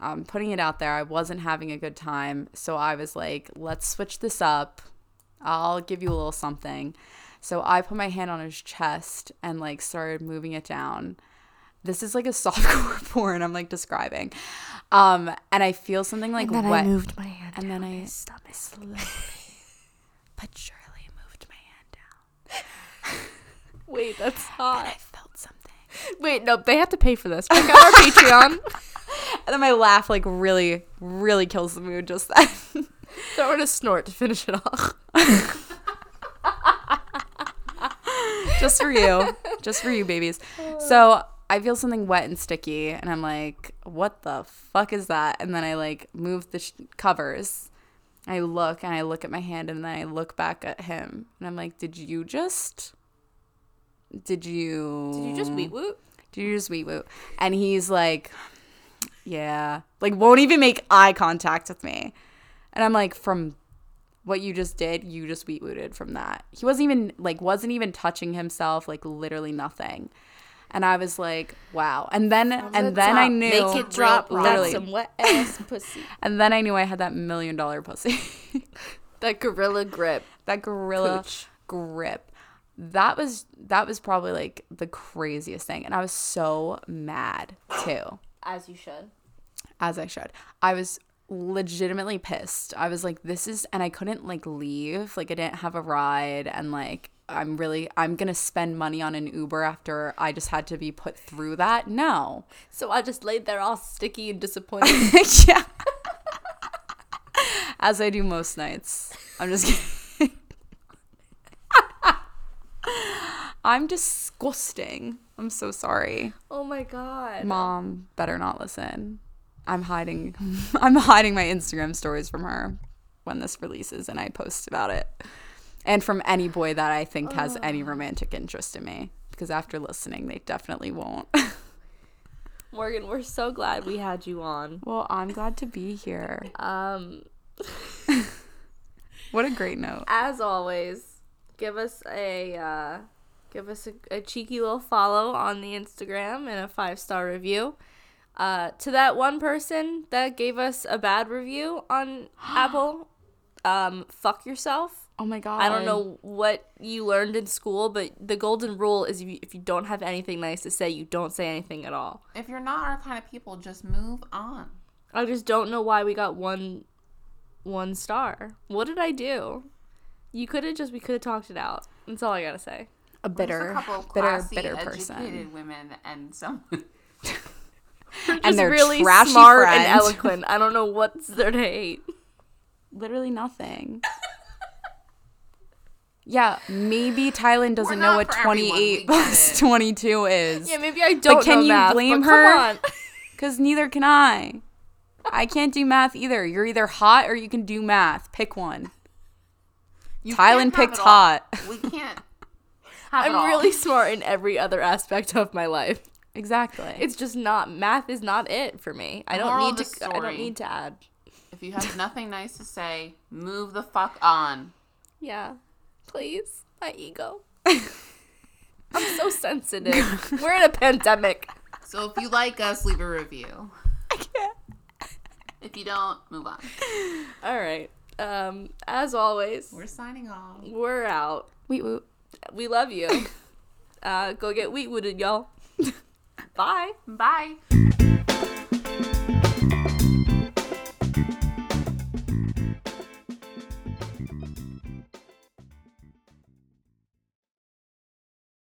I'm putting it out there I wasn't having a good time so I was like let's switch this up I'll give you a little something so I put my hand on his chest and like started moving it down this is like a [LAUGHS] softcore porn I'm like describing um and I feel something like then wet I moved my hand. and then I stomach. slowly [LAUGHS] but surely moved my hand down. [LAUGHS] Wait, that's hot. I felt something. Wait, no, They have to pay for this. Check out our Patreon. And then my laugh like really, really kills the mood just then. Throw in a snort to finish it off. Just for you. [LAUGHS] Just for you, babies. Oh. So I feel something wet and sticky, and I'm like, what the fuck is that? And then I like move the sh- covers. I look and I look at my hand, and then I look back at him, and I'm like, did you just. Did you. Did you just wheat woot? Did you just wheat woot? And he's like, yeah. Like, won't even make eye contact with me. And I'm like, from what you just did, you just wheat wooted from that. He wasn't even, like, wasn't even touching himself, like, literally nothing. And I was like, wow. And then, and then I knew. Make it drop. Literally. Some wet ass pussy. [LAUGHS] And then I knew I had that million dollar pussy. [LAUGHS] That gorilla grip. that gorilla Cooch. grip that was that was probably like the craziest thing and i was so mad too As you should. as I should. I was legitimately pissed. I was like, this is, and I couldn't like leave. Like, I didn't have a ride, and like, I'm really, I'm gonna spend money on an Uber after I just had to be put through that. No. So I just laid there all sticky and disappointed. [LAUGHS] yeah. [LAUGHS] As I do most nights. I'm just kidding. [LAUGHS] I'm disgusting. I'm so sorry. oh my god. Mom better not listen. I'm hiding [LAUGHS] I'm hiding my Instagram stories from her when this releases and I post about it. And from any boy that I think has any romantic interest in me. Because after listening, they definitely won't. [LAUGHS] Morgan, we're so glad we had you on. well, I'm glad to be here. Um, [LAUGHS] What a great note. as always, give us a uh, give us a, a cheeky little follow on the Instagram and a five star review. Uh, to that one person that gave us a bad review on [GASPS] Apple, um, fuck yourself. Oh my god. I don't know what you learned in school, but the golden rule is if you, if you don't have anything nice to say, you don't say anything at all. If you're not our kind of people, just move on. I just don't know why we got one one star. What did I do? You could have just we could have talked it out. That's all I gotta say. A bitter, a couple of bitter, classy, bitter educated person. women and some. [LAUGHS] Just their really trashy smart and eloquent. I don't know what's there to hate. Literally nothing. yeah, maybe Tylen doesn't know what 28 we get plus it. 22 is. Yeah, maybe I don't can know you math, blame her? Because [LAUGHS] neither can I. I can't do math either. You're either hot or you can do math. Pick one. You Tylen picked hot. We can't. [LAUGHS] Have I'm all. really smart in every other aspect of my life. Exactly. It's just not math is not it for me. I don't need to the I don't need to add. If you have nothing nice to say, move the fuck on. Yeah. Please. My ego. [LAUGHS] I'm so sensitive. We're in a pandemic. So if you like us, leave a review. I can't. If you don't, move on. All right. Um, as always, We're signing off. we're out. Wait, wait. We love you. [LAUGHS] Uh, go get wheat wooded, y'all. [LAUGHS] Bye. Bye.